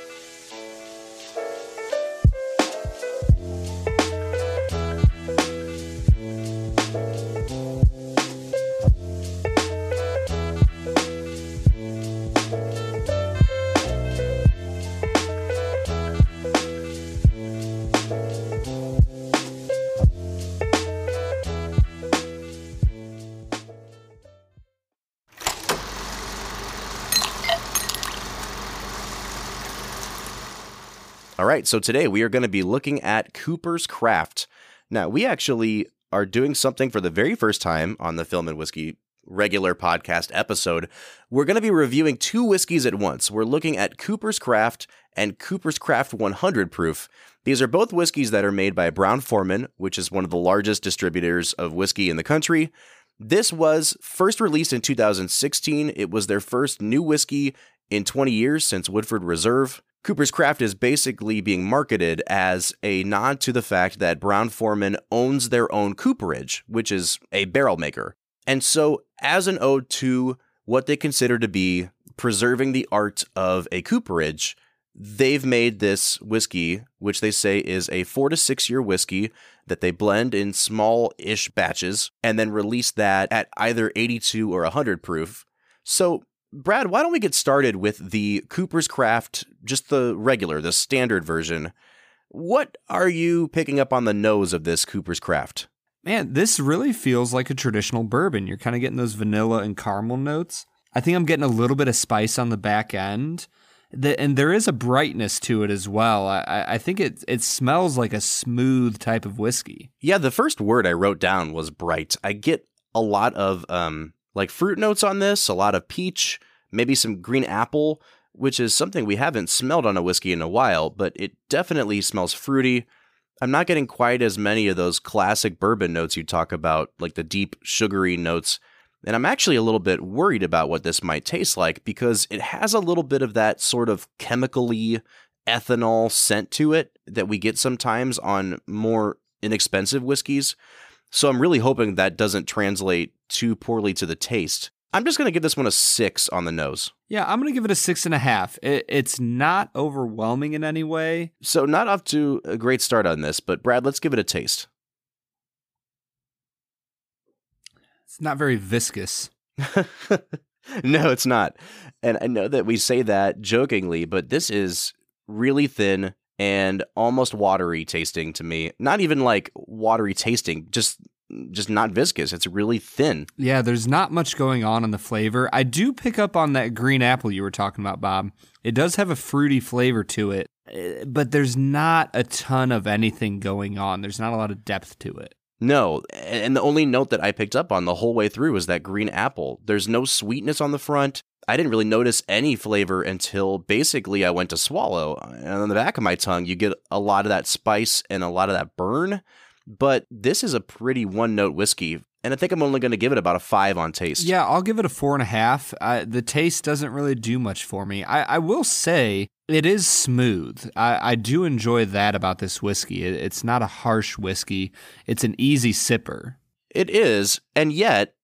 Right, so today we are going to be looking at Cooper's Craft. Now, we actually are doing something for the very first time on the Film and Whiskey regular podcast episode. We're going to be reviewing two whiskeys at once. We're looking at Cooper's Craft and Cooper's Craft 100 proof. These are both whiskeys that are made by Brown Forman, which is one of the largest distributors of whiskey in the country. This was first released in 2016. It was their first new whiskey in 20 years since Woodford Reserve. Cooper's Craft is basically being marketed as a nod to the fact that Brown Forman owns their own cooperage, which is a barrel maker. And so, as an ode to what they consider to be preserving the art of a cooperage, they've made this whiskey, which they say is a four to six year whiskey that they blend in small ish batches and then release that at either 82 or 100 proof. So, Brad, why don't we get started with the Cooper's Craft, just the regular, the standard version? What are you picking up on the nose of this Cooper's Craft? Man, this really feels like a traditional bourbon. You're kind of getting those vanilla and caramel notes. I think I'm getting a little bit of spice on the back end. The, and there is a brightness to it as well. I, I think it it smells like a smooth type of whiskey. Yeah, the first word I wrote down was bright. I get a lot of um like fruit notes on this, a lot of peach, maybe some green apple, which is something we haven't smelled on a whiskey in a while, but it definitely smells fruity. I'm not getting quite as many of those classic bourbon notes you talk about, like the deep, sugary notes. And I'm actually a little bit worried about what this might taste like because it has a little bit of that sort of chemically ethanol scent to it that we get sometimes on more inexpensive whiskeys. So I'm really hoping that doesn't translate too poorly to the taste. I'm just going to give this one a six on the nose. Yeah, I'm going to give it a six and a half. It, it's not overwhelming in any way. So, not off to a great start on this, but Brad, let's give it a taste. It's not very viscous. no, it's not. And I know that we say that jokingly, but this is really thin and almost watery tasting to me. Not even like watery tasting, just just not viscous. It's really thin. Yeah, there's not much going on in the flavor. I do pick up on that green apple you were talking about, Bob. It does have a fruity flavor to it, eh, but there's not a ton of anything going on. There's not a lot of depth to it. No, and the only note that I picked up on the whole way through was that green apple. There's no sweetness on the front. I didn't really notice any flavor until basically I went to swallow. And on the back of my tongue, you get a lot of that spice and a lot of that burn but this is a pretty one note whiskey. And I think I'm only going to give it about a five on taste. Yeah, I'll give it a four and a half. Uh, the taste doesn't really do much for me. I, I will say it is smooth. I, I, do enjoy that about this whiskey. It, it's not a harsh whiskey, it's an easy sipper. It is. And yet,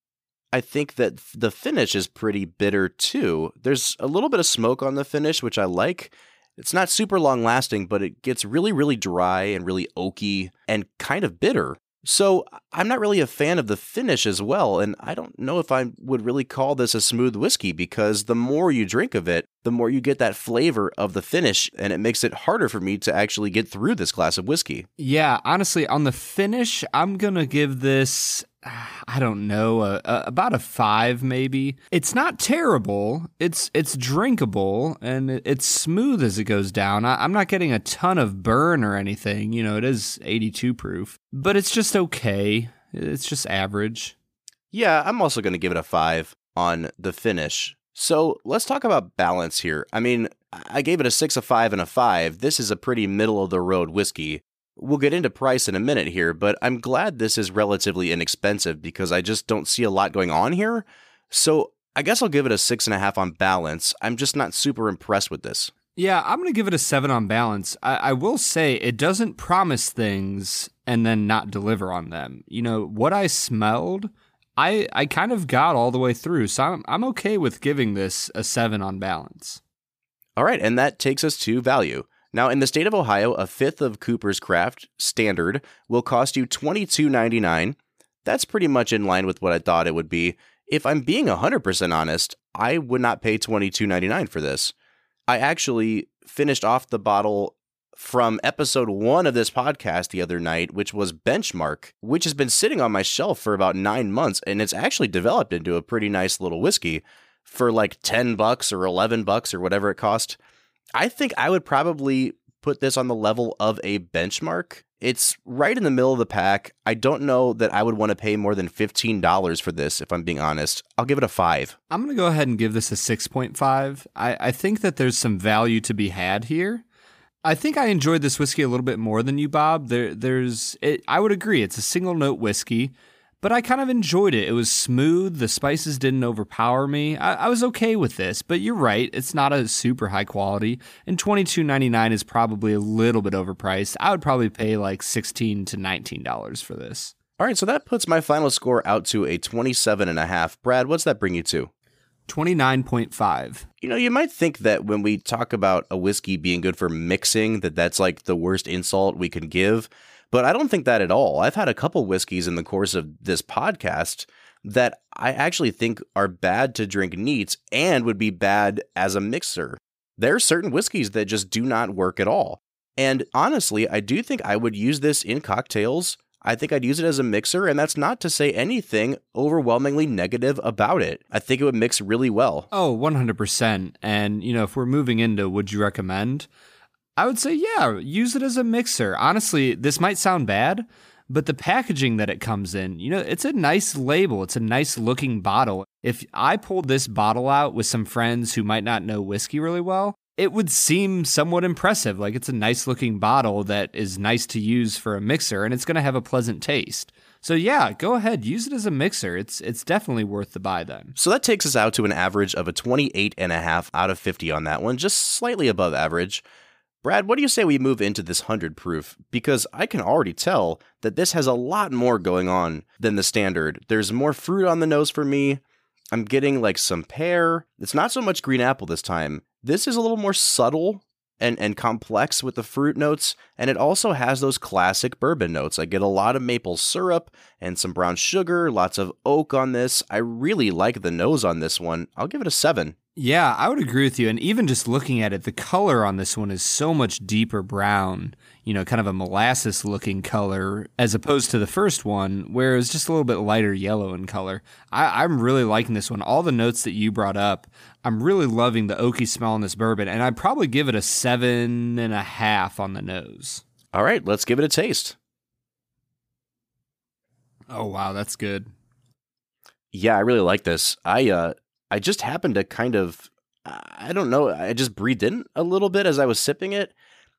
I think that the finish is pretty bitter too. There's a little bit of smoke on the finish, which I like. It's not super long lasting, but it gets really, really dry and really oaky and kind of bitter. So I'm not really a fan of the finish as well, and I don't know if I would really call this a smooth whiskey because the more you drink of it, the more you get that flavor of the finish, and it makes it harder for me to actually get through this glass of whiskey. Yeah, honestly, on the finish, I'm gonna give this I don't know, uh, uh, about a five maybe. It's not terrible. It's it's drinkable and it's smooth as it goes down. I, I'm not getting a ton of burn or anything. You know, it is 82 proof, but it's just okay. It's just average. Yeah, I'm also going to give it a five on the finish. So let's talk about balance here. I mean, I gave it a six, a five, and a five. This is a pretty middle of the road whiskey. We'll get into price in a minute here, but I'm glad this is relatively inexpensive because I just don't see a lot going on here. So I guess I'll give it a six and a half on balance. I'm just not super impressed with this. Yeah, I'm going to give it a seven on balance. I, I, will say it doesn't promise things and then not deliver on them. You know, what I smelled, I, I kind of got all the way through. So I'm, I'm okay with giving this a seven on balance. All right. And that takes us to value. Now, in the state of Ohio, a fifth of Cooper's Craft standard will cost you $22.99. That's pretty much in line with what I thought it would be. If I'm being 100% honest, I would not pay $22.99 for this. I actually finished off the bottle from episode one of this podcast the other night, which was Benchmark, which has been sitting on my shelf for about nine months, and it's actually developed into a pretty nice little whiskey for like 10 bucks or 11 bucks or whatever it cost. I think I would probably put this on the level of a benchmark. It's right in the middle of the pack. I don't know that I would want to pay more than $15 for this, if I'm being honest. I'll give it a five. I'm going to go ahead and give this a 6.5. I, I think that there's some value to be had here. I think I enjoyed this whiskey a little bit more than you, Bob. There, there's, it, I would agree, it's a single note whiskey but I kind of enjoyed it. It was smooth. The spices didn't overpower me. I, I was okay with this, but you're right. It's not a super high quality, and twenty two ninety nine is probably a little bit overpriced. I would probably pay like sixteen to nineteen dollars for this. All right, so that puts my final score out to a twenty seven and a half. Brad, what's that bring you to? 29.5. You know, you might think that when we talk about a whiskey being good for mixing, that that's like the worst insult we can give. But I don't think that at all. I've had a couple whiskeys in the course of this podcast that I actually think are bad to drink neat and would be bad as a mixer. There are certain whiskeys that just do not work at all. And honestly, I do think I would use this in cocktails. I think I'd use it as a mixer, and that's not to say anything overwhelmingly negative about it. I think it would mix really well. Oh, 100%. And, you know, if we're moving into would you recommend, I would say, yeah, use it as a mixer. Honestly, this might sound bad, but the packaging that it comes in, you know, it's a nice label. It's a nice looking bottle. If I pulled this bottle out with some friends who might not know whiskey really well, it would seem somewhat impressive. Like it's a nice looking bottle that is nice to use for a mixer and it's going to have a pleasant taste. So yeah, go ahead, use it as a mixer. It's it's definitely worth the buy then. So that takes us out to an average of a 28 and a half out of 50 on that one, just slightly above average. Brad, what do you say we move into this 100 proof? Because I can already tell that this has a lot more going on than the standard. There's more fruit on the nose for me. I'm getting like some pear. It's not so much green apple this time. This is a little more subtle and, and complex with the fruit notes, and it also has those classic bourbon notes. I get a lot of maple syrup and some brown sugar, lots of oak on this. I really like the nose on this one. I'll give it a seven. Yeah, I would agree with you. And even just looking at it, the color on this one is so much deeper brown, you know, kind of a molasses looking color, as opposed to the first one, where it was just a little bit lighter yellow in color. I, am really liking this one. All the notes that you brought up, I'm really loving the oaky smell in this bourbon, and I'd probably give it a seven and a half on the nose. All right, let's give it a taste. Oh wow, that's good. Yeah, I really like this. I uh I just happened to kind of, I don't know, I just breathed in a little bit as I was sipping it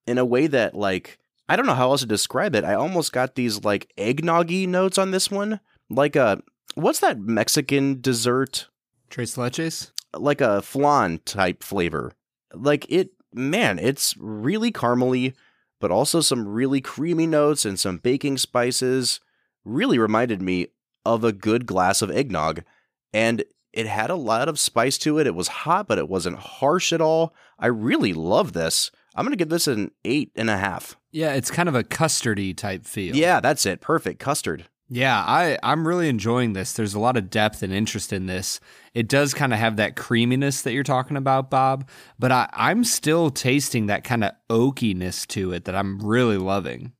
in a way that, like, I don't know how else to describe it. I almost got these, like, eggnoggy notes on this one. Like a, what's that Mexican dessert? Tres leches? Like a flan type flavor. Like it, man, it's really caramely, but also some really creamy notes and some baking spices. Really reminded me of a good glass of eggnog. And it had a lot of spice to it. It was hot, but it wasn't harsh at all. I really love this. I'm going to give this an eight and a half. Yeah, it's kind of a custardy type feel. Yeah, that's it. Perfect. Custard. Yeah, I, I'm really enjoying this. There's a lot of depth and interest in this. It does kind of have that creaminess that you're talking about, Bob, but I, I'm still tasting that kind of oakiness to it that I'm really loving.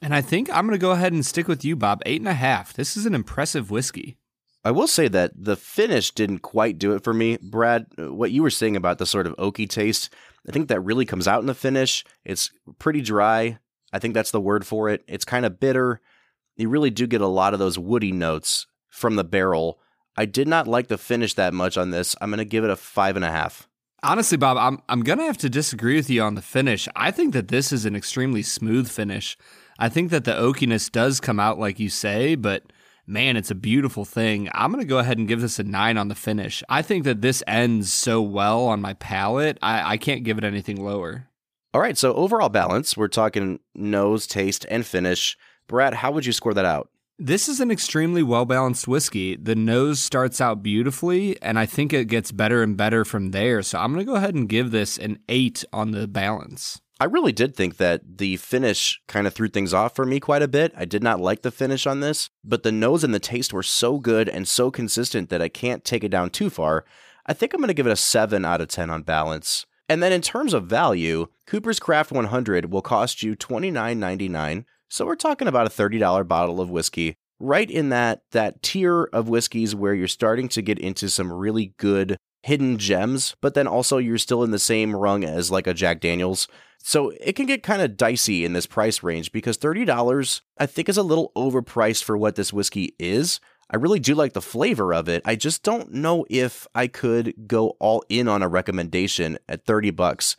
And I think I'm going to go ahead and stick with you, Bob. Eight and a half. This is an impressive whiskey. I will say that the finish didn't quite do it for me. Brad, what you were saying about the sort of oaky taste, I think that really comes out in the finish. It's pretty dry. I think that's the word for it. It's kind of bitter. You really do get a lot of those woody notes from the barrel. I did not like the finish that much on this. I'm going to give it a five and a half. Honestly, Bob, I'm I'm gonna have to disagree with you on the finish. I think that this is an extremely smooth finish. I think that the oakiness does come out like you say, but man, it's a beautiful thing. I'm going to go ahead and give this a nine on the finish. I think that this ends so well on my palate. I, I can't give it anything lower. All right. So, overall balance, we're talking nose, taste, and finish. Brad, how would you score that out? This is an extremely well balanced whiskey. The nose starts out beautifully, and I think it gets better and better from there. So I'm going to go ahead and give this an eight on the balance. I really did think that the finish kind of threw things off for me quite a bit. I did not like the finish on this, but the nose and the taste were so good and so consistent that I can't take it down too far. I think I'm going to give it a 7 out of 10 on balance. And then in terms of value, Cooper's Craft 100 will cost you $29.99. So we're talking about a $30 bottle of whiskey, right in that that tier of whiskeys where you're starting to get into some really good hidden gems, but then also you're still in the same rung as like a Jack Daniels. So it can get kind of dicey in this price range because $30 I think is a little overpriced for what this whiskey is. I really do like the flavor of it. I just don't know if I could go all in on a recommendation at 30 bucks.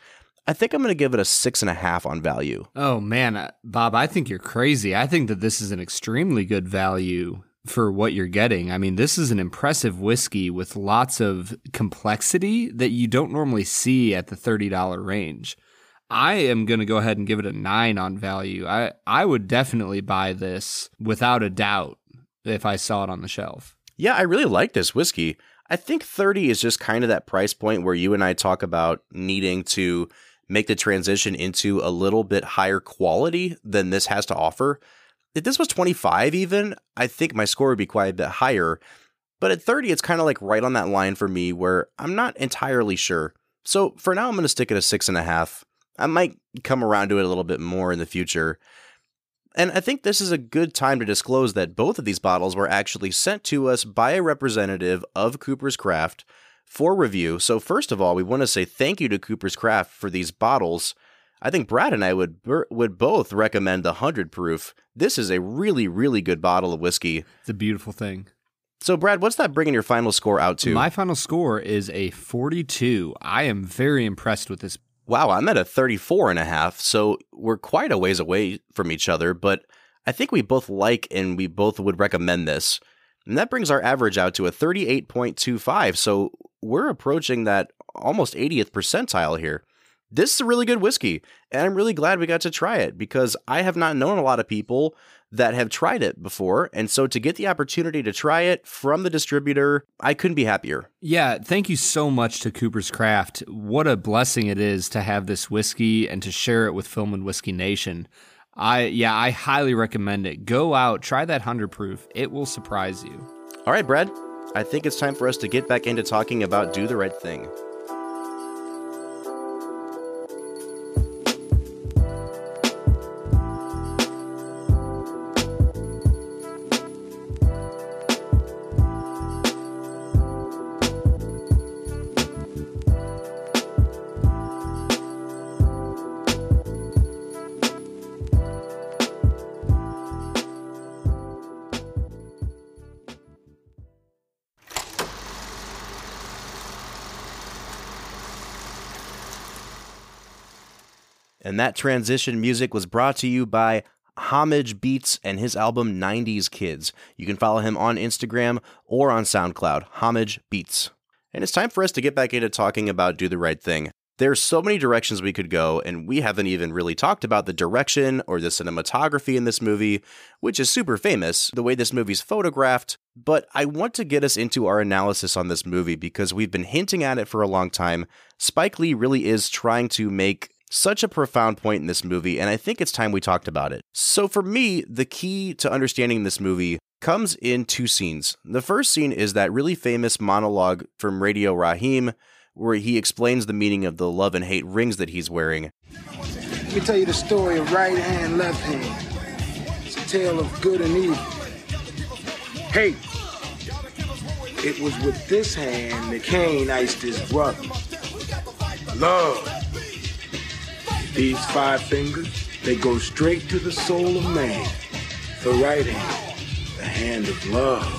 I think I'm going to give it a six and a half on value. Oh man, uh, Bob, I think you're crazy. I think that this is an extremely good value for what you're getting. I mean, this is an impressive whiskey with lots of complexity that you don't normally see at the $30 range. I am going to go ahead and give it a 9 on value. I I would definitely buy this without a doubt if I saw it on the shelf. Yeah, I really like this whiskey. I think 30 is just kind of that price point where you and I talk about needing to make the transition into a little bit higher quality than this has to offer. If this was 25 even, I think my score would be quite a bit higher. But at 30, it's kind of like right on that line for me where I'm not entirely sure. So for now, I'm going to stick at a six and a half. I might come around to it a little bit more in the future. And I think this is a good time to disclose that both of these bottles were actually sent to us by a representative of Cooper's Craft for review. So, first of all, we want to say thank you to Cooper's Craft for these bottles. I think Brad and I would would both recommend the 100 proof. This is a really really good bottle of whiskey. It's a beautiful thing. So, Brad, what's that bringing your final score out to? My final score is a 42. I am very impressed with this Wow, I'm at a 34 and a half, so we're quite a ways away from each other, but I think we both like and we both would recommend this. And that brings our average out to a 38.25, so we're approaching that almost 80th percentile here. This is a really good whiskey, and I'm really glad we got to try it because I have not known a lot of people that have tried it before. And so to get the opportunity to try it from the distributor, I couldn't be happier. Yeah, thank you so much to Cooper's Craft. What a blessing it is to have this whiskey and to share it with Film and Whiskey Nation. I yeah, I highly recommend it. Go out, try that 100 proof. It will surprise you. All right, Brad. I think it's time for us to get back into talking about Do the Right Thing. And that transition music was brought to you by Homage Beats and his album 90s Kids. You can follow him on Instagram or on SoundCloud, Homage Beats. And it's time for us to get back into talking about Do the Right Thing. There's so many directions we could go, and we haven't even really talked about the direction or the cinematography in this movie, which is super famous, the way this movie's photographed. But I want to get us into our analysis on this movie because we've been hinting at it for a long time. Spike Lee really is trying to make such a profound point in this movie, and I think it's time we talked about it. So, for me, the key to understanding this movie comes in two scenes. The first scene is that really famous monologue from Radio Raheem, where he explains the meaning of the love and hate rings that he's wearing. Let me tell you the story of right hand, left hand. It's a tale of good and evil. Hate. It was with this hand that Cain iced his brother. Love. These five fingers, they go straight to the soul of man. The right hand, the hand of love.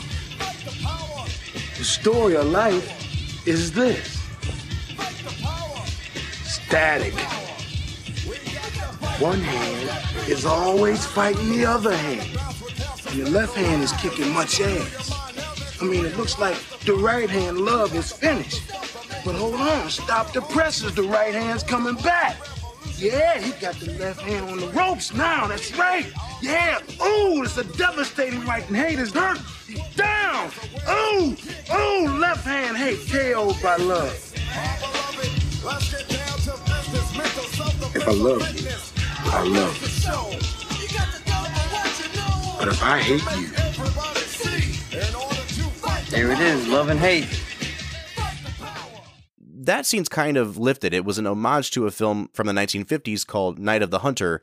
The story of life is this static. One hand is always fighting the other hand, and the left hand is kicking much ass. I mean, it looks like the right hand love is finished. But hold on, stop the presses, the right hand's coming back. Yeah, he got the left hand on the ropes now. That's right. Yeah. Ooh, it's a devastating right and hate is hurt. He's down. Ooh, ooh, left hand hate KO'd by love. If I love you, I love you. But if I hate you, There it is, love and hate. That scene's kind of lifted. It was an homage to a film from the 1950s called Night of the Hunter.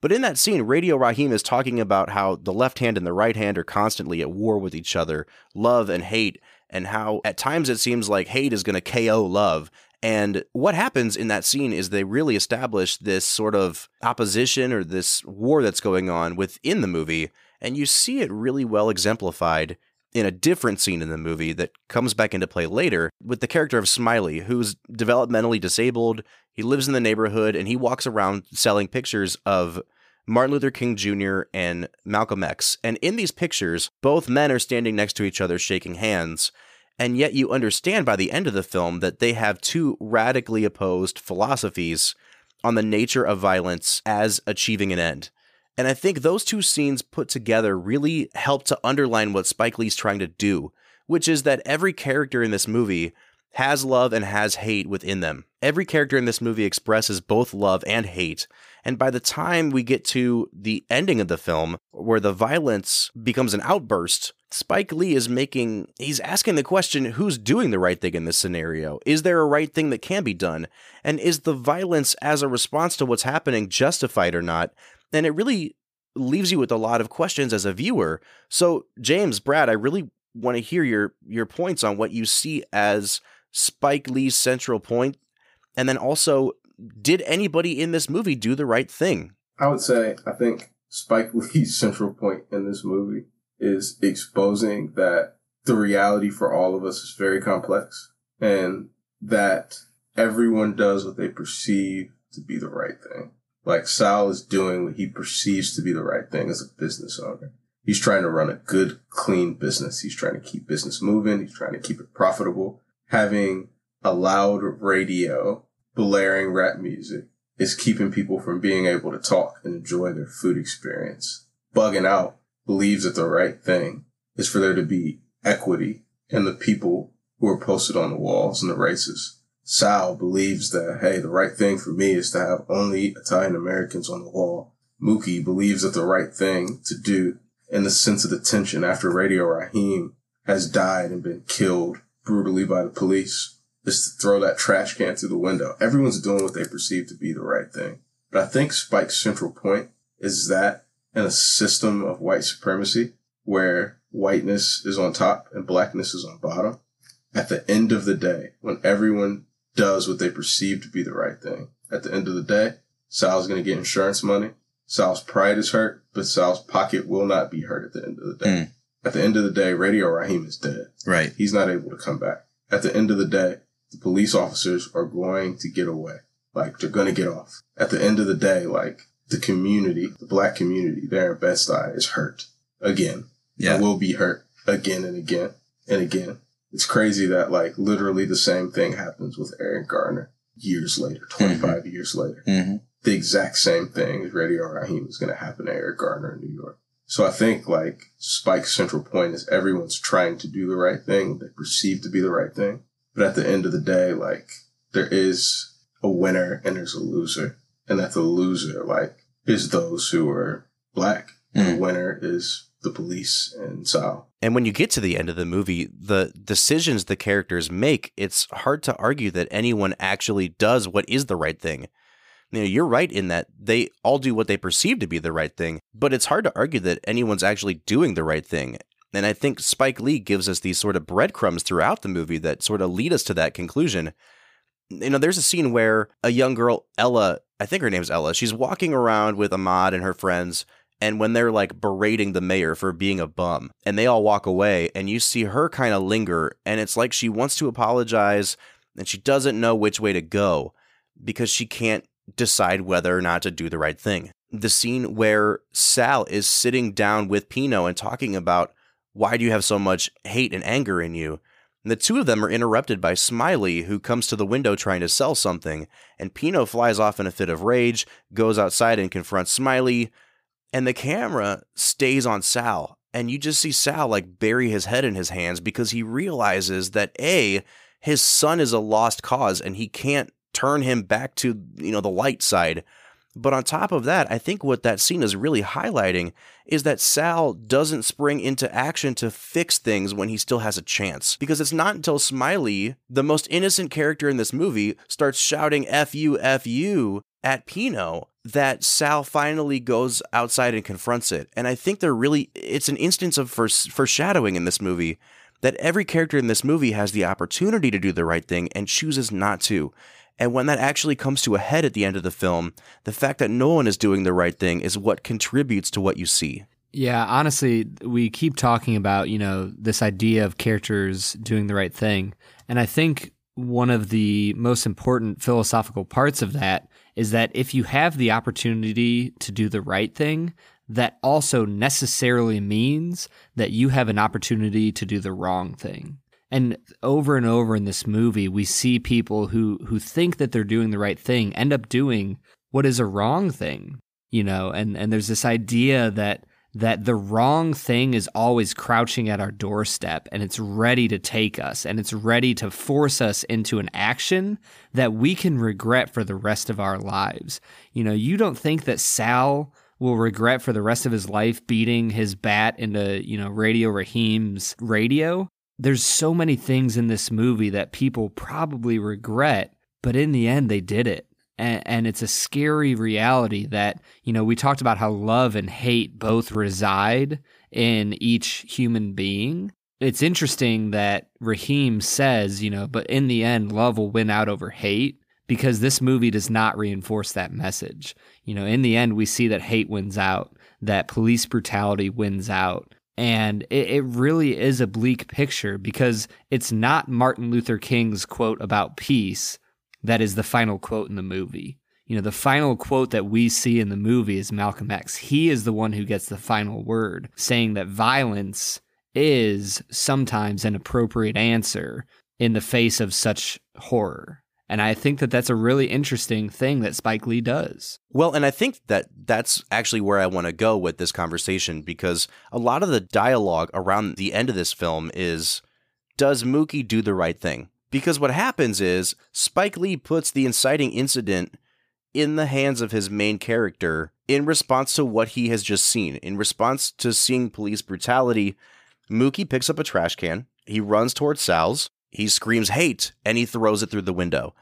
But in that scene, Radio Raheem is talking about how the left hand and the right hand are constantly at war with each other, love and hate, and how at times it seems like hate is going to KO love. And what happens in that scene is they really establish this sort of opposition or this war that's going on within the movie. And you see it really well exemplified in a different scene in the movie that comes back into play later with the character of Smiley, who's developmentally disabled. He lives in the neighborhood and he walks around selling pictures of Martin Luther King Jr. and Malcolm X. And in these pictures, both men are standing next to each other shaking hands. And yet you understand by the end of the film that they have two radically opposed philosophies on the nature of violence as achieving an end. And I think those two scenes put together really help to underline what Spike Lee's trying to do, which is that every character in this movie has love and has hate within them. Every character in this movie expresses both love and hate. And by the time we get to the ending of the film, where the violence becomes an outburst, Spike Lee is making, he's asking the question who's doing the right thing in this scenario? Is there a right thing that can be done? And is the violence as a response to what's happening justified or not? And it really leaves you with a lot of questions as a viewer. So, James, Brad, I really want to hear your your points on what you see as Spike Lee's central point, and then also, did anybody in this movie do the right thing? I would say I think Spike Lee's central point in this movie is exposing that the reality for all of us is very complex and that everyone does what they perceive to be the right thing. Like Sal is doing what he perceives to be the right thing as a business owner. He's trying to run a good, clean business. He's trying to keep business moving. He's trying to keep it profitable. Having a loud radio blaring rap music is keeping people from being able to talk and enjoy their food experience. Buggin' Out believes that the right thing is for there to be equity in the people who are posted on the walls and the races. Sal believes that, hey, the right thing for me is to have only Italian Americans on the wall. Mookie believes that the right thing to do in the sense of the tension after Radio Raheem has died and been killed brutally by the police is to throw that trash can through the window. Everyone's doing what they perceive to be the right thing. But I think Spike's central point is that in a system of white supremacy where whiteness is on top and blackness is on bottom, at the end of the day, when everyone does what they perceive to be the right thing, at the end of the day, Sal's going to get insurance money. Sal's pride is hurt, but Sal's pocket will not be hurt at the end of the day. Mm. At the end of the day, Radio Raheem is dead. Right. He's not able to come back. At the end of the day, the police officers are going to get away. Like they're going to get off. At the end of the day, like the community, the black community there in Bed-Stuy is hurt again. Yeah. And will be hurt again and again and again. It's crazy that like literally the same thing happens with Eric Garner years later, 25 years later. Mm-hmm. The exact same thing as Radio Raheem is going to happen to Eric Garner in New York. So I think like Spike's central point is everyone's trying to do the right thing, they perceive to be the right thing. But at the end of the day, like there is a winner and there's a loser. And that the loser, like, is those who are black. And the winner is the police and Sal. And when you get to the end of the movie, the decisions the characters make, it's hard to argue that anyone actually does what is the right thing. You know, you're right in that they all do what they perceive to be the right thing, but it's hard to argue that anyone's actually doing the right thing. And I think Spike Lee gives us these sort of breadcrumbs throughout the movie that sort of lead us to that conclusion. You know, there's a scene where a young girl, Ella, I think her name's Ella, she's walking around with Ahmad and her friends. And when they're like berating the mayor for being a bum and they all walk away and you see her kind of linger and it's like she wants to apologize and she doesn't know which way to go because she can't decide whether or not to do the right thing. The scene where Sal is sitting down with Pino and talking about why do you have so much hate and anger in you? And the two of them are interrupted by Smiley, who comes to the window trying to sell something, and Pino flies off in a fit of rage, goes outside and confronts Smiley, and the camera stays on Sal, and you just see Sal like bury his head in his hands because he realizes that A, his son is a lost cause and he can't turn him back to, you know, the light side. But on top of that, I think what that scene is really highlighting is that Sal doesn't spring into action to fix things when he still has a chance. Because it's not until Smiley, the most innocent character in this movie, starts shouting F you, F at Pino that Sal finally goes outside and confronts it. And I think they're really, it's an instance of foreshadowing in this movie that every character in this movie has the opportunity to do the right thing and chooses not to. And when that actually comes to a head at the end of the film, the fact that no one is doing the right thing is what contributes to what you see. Yeah, honestly, we keep talking about, you know, this idea of characters doing the right thing. And I think one of the most important philosophical parts of that is that if you have the opportunity to do the right thing, that also necessarily means that you have an opportunity to do the wrong thing. And over and over in this movie, we see people who who think that they're doing the right thing end up doing what is a wrong thing, you know. And and there's this idea that that the wrong thing is always crouching at our doorstep and it's ready to take us and it's ready to force us into an action that we can regret for the rest of our lives. You know, you don't think that Sal will regret for the rest of his life beating his bat into, you know, Radio Raheem's radio there's so many things in this movie that people probably regret, but in the end, they did it. And, and, it's a scary reality that, you know, we talked about how love and hate both reside in each human being. It's interesting that Raheem says, you know, but in the end, love will win out over hate because this movie does not reinforce that message. You know, in the end, we see that hate wins out, that police brutality wins out and it, it, really is a bleak picture because it's not Martin Luther King's quote about peace that is the final quote in the movie. You know, the final quote that we see in the movie is Malcolm X. He is the one who gets the final word, saying that violence is sometimes an appropriate answer in the face of such horror. And I think that that's a really interesting thing that Spike Lee does. Well, and I think that that's actually where I want to go with this conversation because a lot of the dialogue around the end of this film is does Mookie do the right thing? Because what happens is Spike Lee puts the inciting incident in the hands of his main character in response to what he has just seen. In response to seeing police brutality, Mookie picks up a trash can, he runs towards Sal's, he screams hate, and he throws it through the window.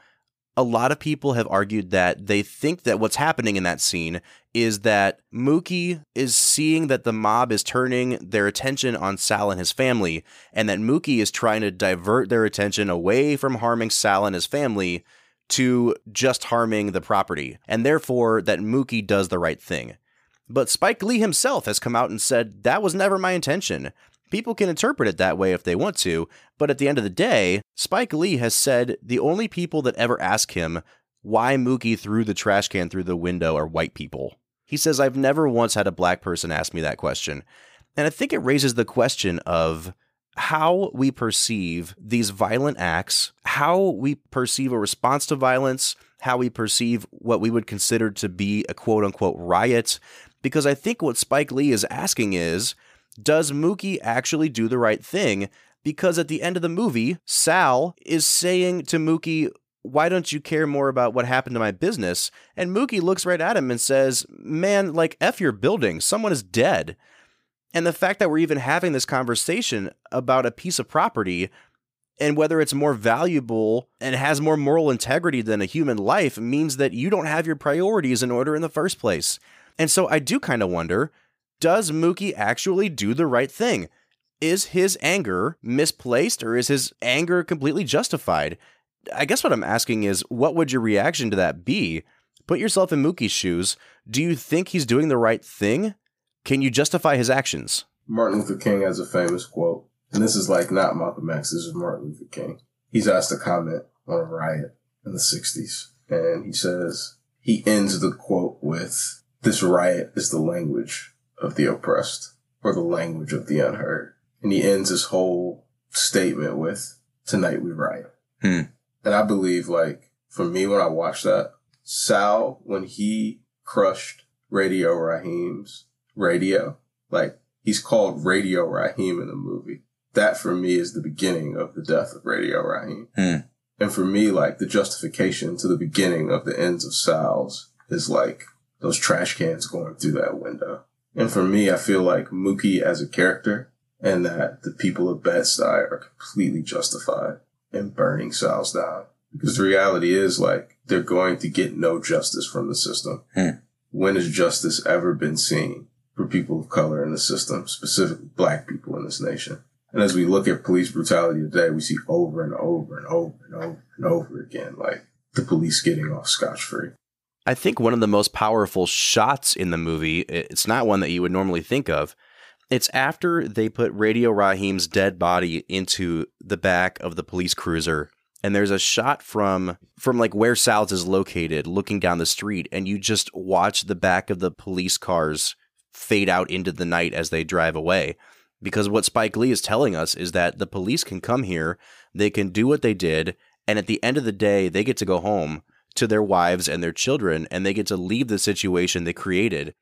A lot of people have argued that they think that what's happening in that scene is that Mookie is seeing that the mob is turning their attention on Sal and his family, and that Mookie is trying to divert their attention away from harming Sal and his family to just harming the property, and therefore that Mookie does the right thing. But Spike Lee himself has come out and said that was never my intention. People can interpret it that way if they want to, but at the end of the day, Spike Lee has said the only people that ever ask him why Mookie threw the trash can through the window are white people. He says, I've never once had a black person ask me that question. And I think it raises the question of how we perceive these violent acts, how we perceive a response to violence, how we perceive what we would consider to be a quote unquote riot. Because I think what Spike Lee is asking is does Mookie actually do the right thing? Because at the end of the movie, Sal is saying to Mookie, why don't you care more about what happened to my business? And Mookie looks right at him and says, Man, like, F your building. Someone is dead. And the fact that we're even having this conversation about a piece of property and whether it's more valuable and has more moral integrity than a human life means that you don't have your priorities in order in the first place. And so I do kind of wonder does Mookie actually do the right thing? Is his anger misplaced or is his anger completely justified? I guess what I'm asking is what would your reaction to that be? Put yourself in Mookie's shoes. Do you think he's doing the right thing? Can you justify his actions? Martin Luther King has a famous quote, and this is like not Malcolm X, this is Martin Luther King. He's asked to comment on a riot in the 60s, and he says, he ends the quote with, This riot is the language of the oppressed, or the language of the unheard. And he ends his whole statement with, Tonight we riot. Hmm. And I believe, like, for me, when I watched that, Sal, when he crushed Radio Raheem's radio. Like he's called Radio Raheem in the movie. That for me is the beginning of the death of Radio Raheem. Hmm. And for me, like the justification to the beginning of the ends of Sal's is like those trash cans going through that window. And for me, I feel like Mookie as a character and that the people of Bed-Stuy are completely justified in burning Sal's down. Because the reality is like they're going to get no justice from the system. Hmm. When has justice ever been seen for people of color in the system, specifically black people in this nation. And as we look at police brutality today, we see over and over and over and over and over again, like the police getting off scotch free. I think one of the most powerful shots in the movie, it's not one that you would normally think of. It's after they put Radio Raheem's dead body into the back of the police cruiser and there's a shot from from like where Sal's is located looking down the street and you just watch the back of the police cars fade out into the night as they drive away. Because what Spike Lee is telling us is that the police can come here, they can do what they did, and at the end of the day, they get to go home to their wives and their children, and they get to leave the situation they created.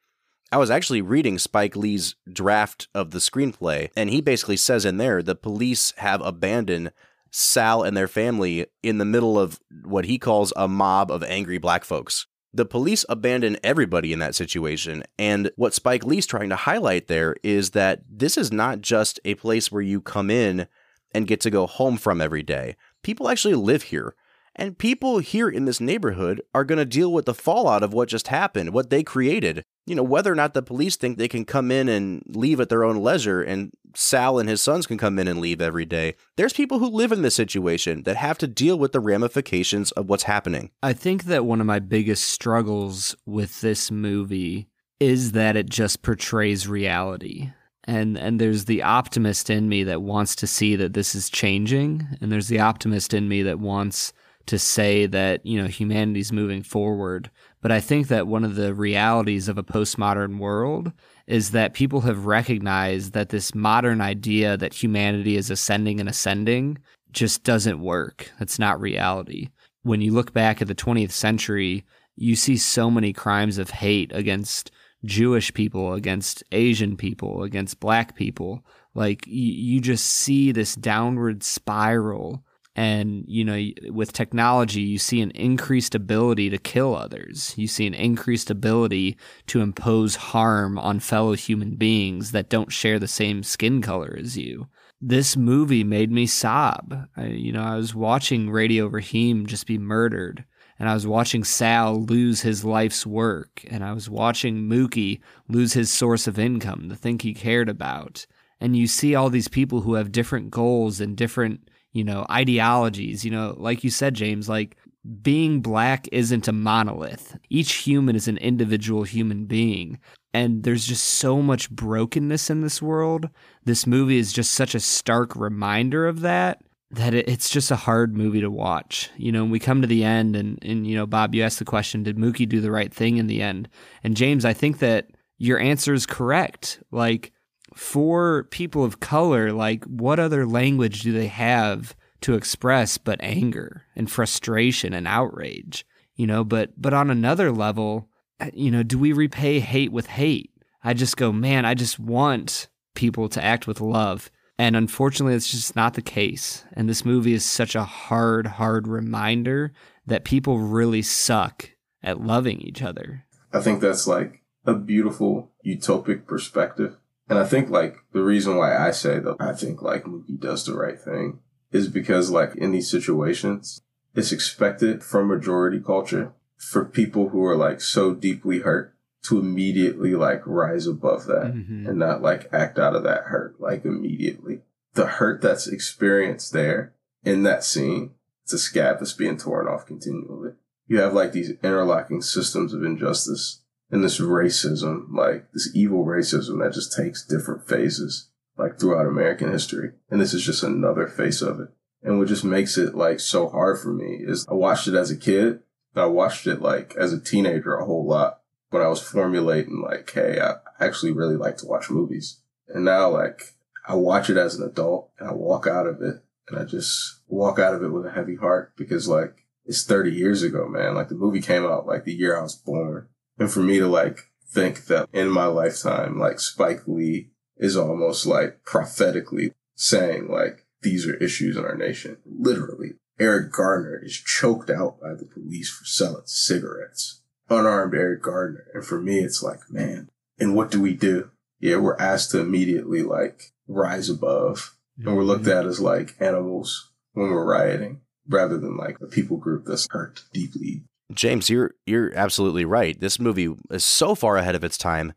I was actually reading Spike Lee's draft of the screenplay, and he basically says in there the police have abandoned Sal and their family in the middle of what he calls a mob of angry black folks the police abandon everybody in that situation. And what Spike Lee's trying to highlight there is that this is not just a place where you come in and get to go home from every day. People actually live here. And people here in this neighborhood are going to deal with the fallout of what just happened, what they created. You know, whether or not the police think they can come in and leave at their own leisure and Sal and his sons can come in and leave every day. There's people who live in this situation that have to deal with the ramifications of what's happening. I think that one of my biggest struggles with this movie is that it just portrays reality and and there's the optimist in me that wants to see that this is changing and there's the optimist in me that wants to say that, you know, humanity's moving forward. But I think that one of the realities of a postmodern world is that people have recognized that this modern idea that humanity is ascending and ascending just doesn't work. That's not reality. When you look back at the 20th century, you see so many crimes of hate against Jewish people, against Asian people, against black people. Like you just see this downward spiral. And, you know, with technology, you see an increased ability to kill others. You see an increased ability to impose harm on fellow human beings that don't share the same skin color as you. This movie made me sob. I, you know, I was watching Radio Raheem just be murdered and I was watching Sal lose his life's work, and I was watching Mookie lose his source of income, the thing he cared about. And you see all these people who have different goals and different, you know, ideologies. You know, like you said, James, like being black isn't a monolith. Each human is an individual human being. And there's just so much brokenness in this world. This movie is just such a stark reminder of that that it's just a hard movie to watch. You know, we come to the end and and you know, Bob, you asked the question, did Mookie do the right thing in the end? And James, I think that your answer is correct. Like for people of color, like what other language do they have to express but anger and frustration and outrage? You know, but but on another level, uh, you know, do we repay hate with hate? I just go, man, I just want people to act with love and unfortunately, it's just not the case. And this movie is such a hard, hard reminder that people really suck at loving each other. I think that's like a beautiful utopic perspective. And I think like the reason why I say that I think like Mookie does the right thing is because like in these situations, it's expected from majority culture for people who are like so deeply hurt to immediately like rise above that mm-hmm. and not like act out of that hurt like immediately. The hurt that's experienced there in that scene, it's a scab that's being torn off continually. You have like these interlocking systems of injustice and this racism, like this evil racism that just takes different phases like throughout American history. And this is just another face of it. And what just makes it like so hard for me is I watched it as a kid. I watched it like as a teenager a whole lot when I was formulating like, hey, I actually really like to watch movies. And now like I watch it as an adult and I walk out of it and I just walk out of it with a heavy heart because like it's 30 years ago, man. Like the movie came out like the year I was born. And for me to like think that in my lifetime, like Spike Lee is almost like prophetically saying like these are issues in our nation. Literally. Eric Garner is choked out by the police for selling cigarettes unarmed Eric Gardner. And for me, it's like, man, and what do we do? Yeah, we're asked to immediately like rise above and we're looked at as like animals when we're rioting rather than like a people group that's hurt deeply. James, you're you're absolutely right. This movie is so far ahead of its time.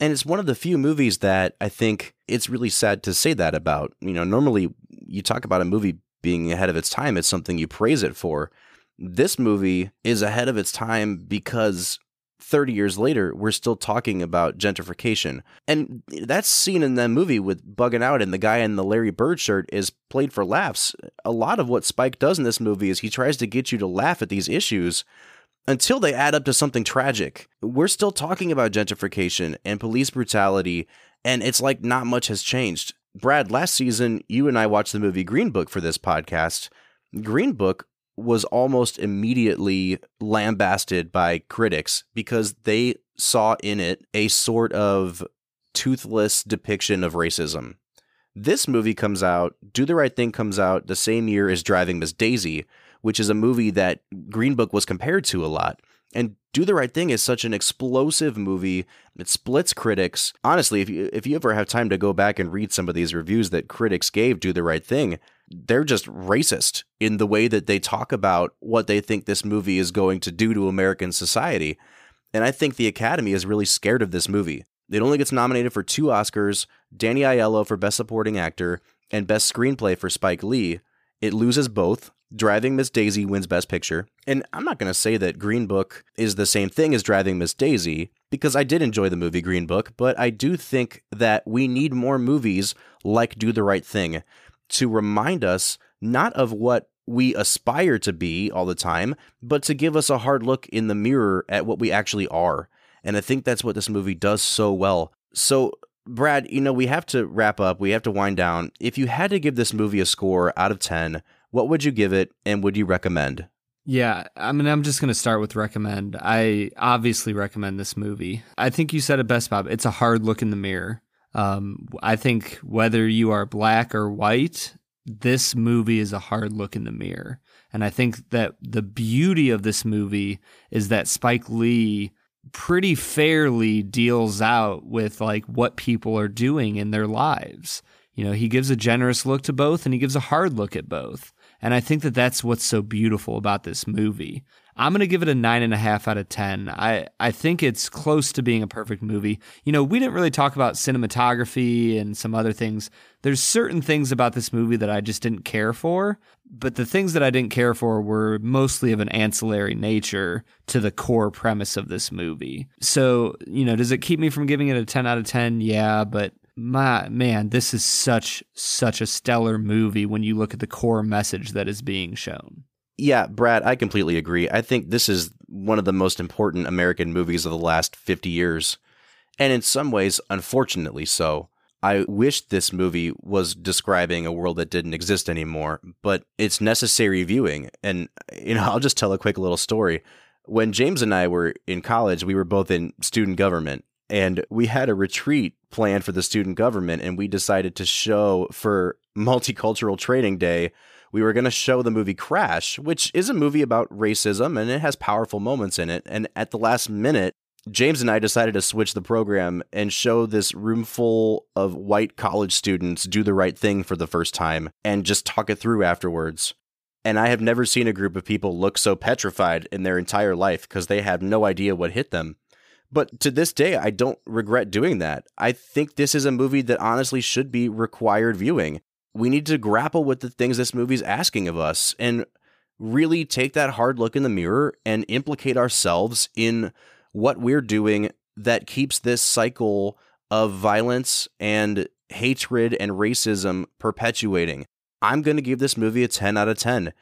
And it's one of the few movies that I think it's really sad to say that about. You know, normally you talk about a movie being ahead of its time, it's something you praise it for. This movie is ahead of its time because 30 years later, we're still talking about gentrification. And that scene in that movie with Buggin' Out, and the guy in the Larry Bird shirt is played for laughs. A lot of what Spike does in this movie is he tries to get you to laugh at these issues until they add up to something tragic. We're still talking about gentrification and police brutality, and it's like not much has changed. Brad, last season, you and I watched the movie Green Book for this podcast. Green Book was almost immediately lambasted by critics because they saw in it a sort of toothless depiction of racism. This movie comes out, Do the Right Thing comes out the same year as Driving Miss Daisy, which is a movie that Green Book was compared to a lot. And Do the Right Thing is such an explosive movie. It splits critics. Honestly, if you if you ever have time to go back and read some of these reviews that critics gave Do the Right Thing, they're just racist in the way that they talk about what they think this movie is going to do to American society. And I think the Academy is really scared of this movie. It only gets nominated for two Oscars Danny Aiello for Best Supporting Actor and Best Screenplay for Spike Lee. It loses both. Driving Miss Daisy wins Best Picture. And I'm not going to say that Green Book is the same thing as Driving Miss Daisy, because I did enjoy the movie Green Book, but I do think that we need more movies like Do the Right Thing to remind us not of what we aspire to be all the time, but to give us a hard look in the mirror at what we actually are. And I think that's what this movie does so well. So, Brad, you know, we have to wrap up, we have to wind down. If you had to give this movie a score out of 10, what would you give it and would you recommend? Yeah, I mean, I'm just going to start with recommend. I obviously recommend this movie. I think you said it best, Bob. It's a hard look in the mirror. Um, I think whether you are black or white, this movie is a hard look in the mirror. And I think that the beauty of this movie is that Spike Lee pretty fairly deals out with like what people are doing in their lives. You know, he gives a generous look to both and he gives a hard look at both. And I think that that's what's so beautiful about this movie. I'm going to give it a nine and a half out of 10. I, I think it's close to being a perfect movie. You know, we didn't really talk about cinematography and some other things. There's certain things about this movie that I just didn't care for, but the things that I didn't care for were mostly of an ancillary nature to the core premise of this movie. So, you know, does it keep me from giving it a 10 out of 10? Yeah, but my man, this is such such a stellar movie when you look at the core message that is being shown. Yeah, Brad, I completely agree. I think this is one of the most important American movies of the last 50 years. And in some ways, unfortunately so. I wish this movie was describing a world that didn't exist anymore, but it's necessary viewing. And, you know, I'll just tell a quick little story. When James and I were in college, we were both in student government and we had a retreat planned for the student government and we decided to show for multicultural training day we were going to show the movie crash which is a movie about racism and it has powerful moments in it and at the last minute james and i decided to switch the program and show this room full of white college students do the right thing for the first time and just talk it through afterwards and I have never seen a group of people look so petrified in their entire life because they have no idea what hit them. But to this day, I don't regret doing that. I think this is a movie that honestly should be required viewing. We need to grapple with the things this movie's asking of us and really take that hard look in the mirror and implicate ourselves in what we're doing that keeps this cycle of violence and hatred and racism perpetuating. I'm going to give this movie a 10 out of 10.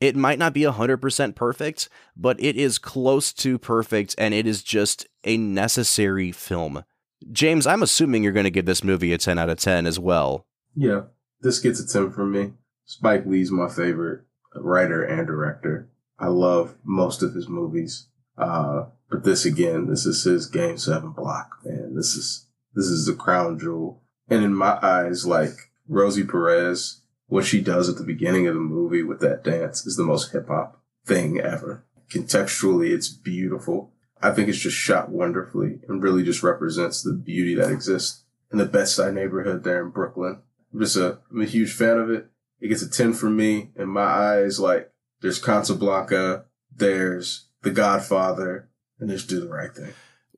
It might not be 100% perfect, but it is close to perfect and it is just a necessary film. James, I'm assuming you're going to give this movie a 10 out of 10 as well. Yeah, this gets a 10 from me. Spike Lee's my favorite writer and director. I love most of his movies. Uh, but this again, this is his game seven block, man. This is, this is the crown jewel. And in my eyes, like Rosie Perez, what she does at the beginning of the movie with that dance is the most hip hop thing ever. Contextually, it's beautiful. I think it's just shot wonderfully and really just represents the beauty that exists in the Bed Stuy neighborhood there in Brooklyn. I'm just a, I'm a huge fan of it. It gets a 10 from me in my eyes. Like there's Casablanca, there's The Godfather, and there's Do the Right Thing.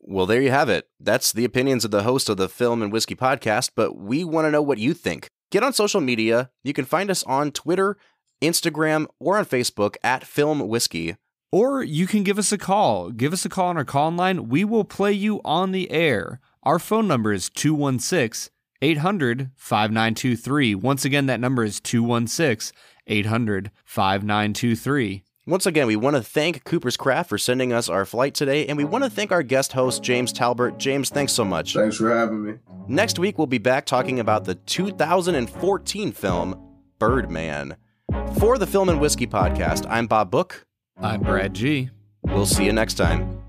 Well, there you have it. That's the opinions of the host of the Film and Whiskey podcast, but we want to know what you think get on social media. You can find us on Twitter, Instagram, or on Facebook at Film Whiskey. Or you can give us a call. Give us a call on our call line. We will play you on the air. Our phone number is 216 800 5923. Once again, that number is 216 800 5923. Once again, we want to thank Cooper's Craft for sending us our flight today, and we want to thank our guest host, James Talbert. James, thanks so much. Thanks for having me. Next week, we'll be back talking about the 2014 film Birdman. For the Film and Whiskey podcast, I'm Bob Book. I'm Brad G. We'll see you next time.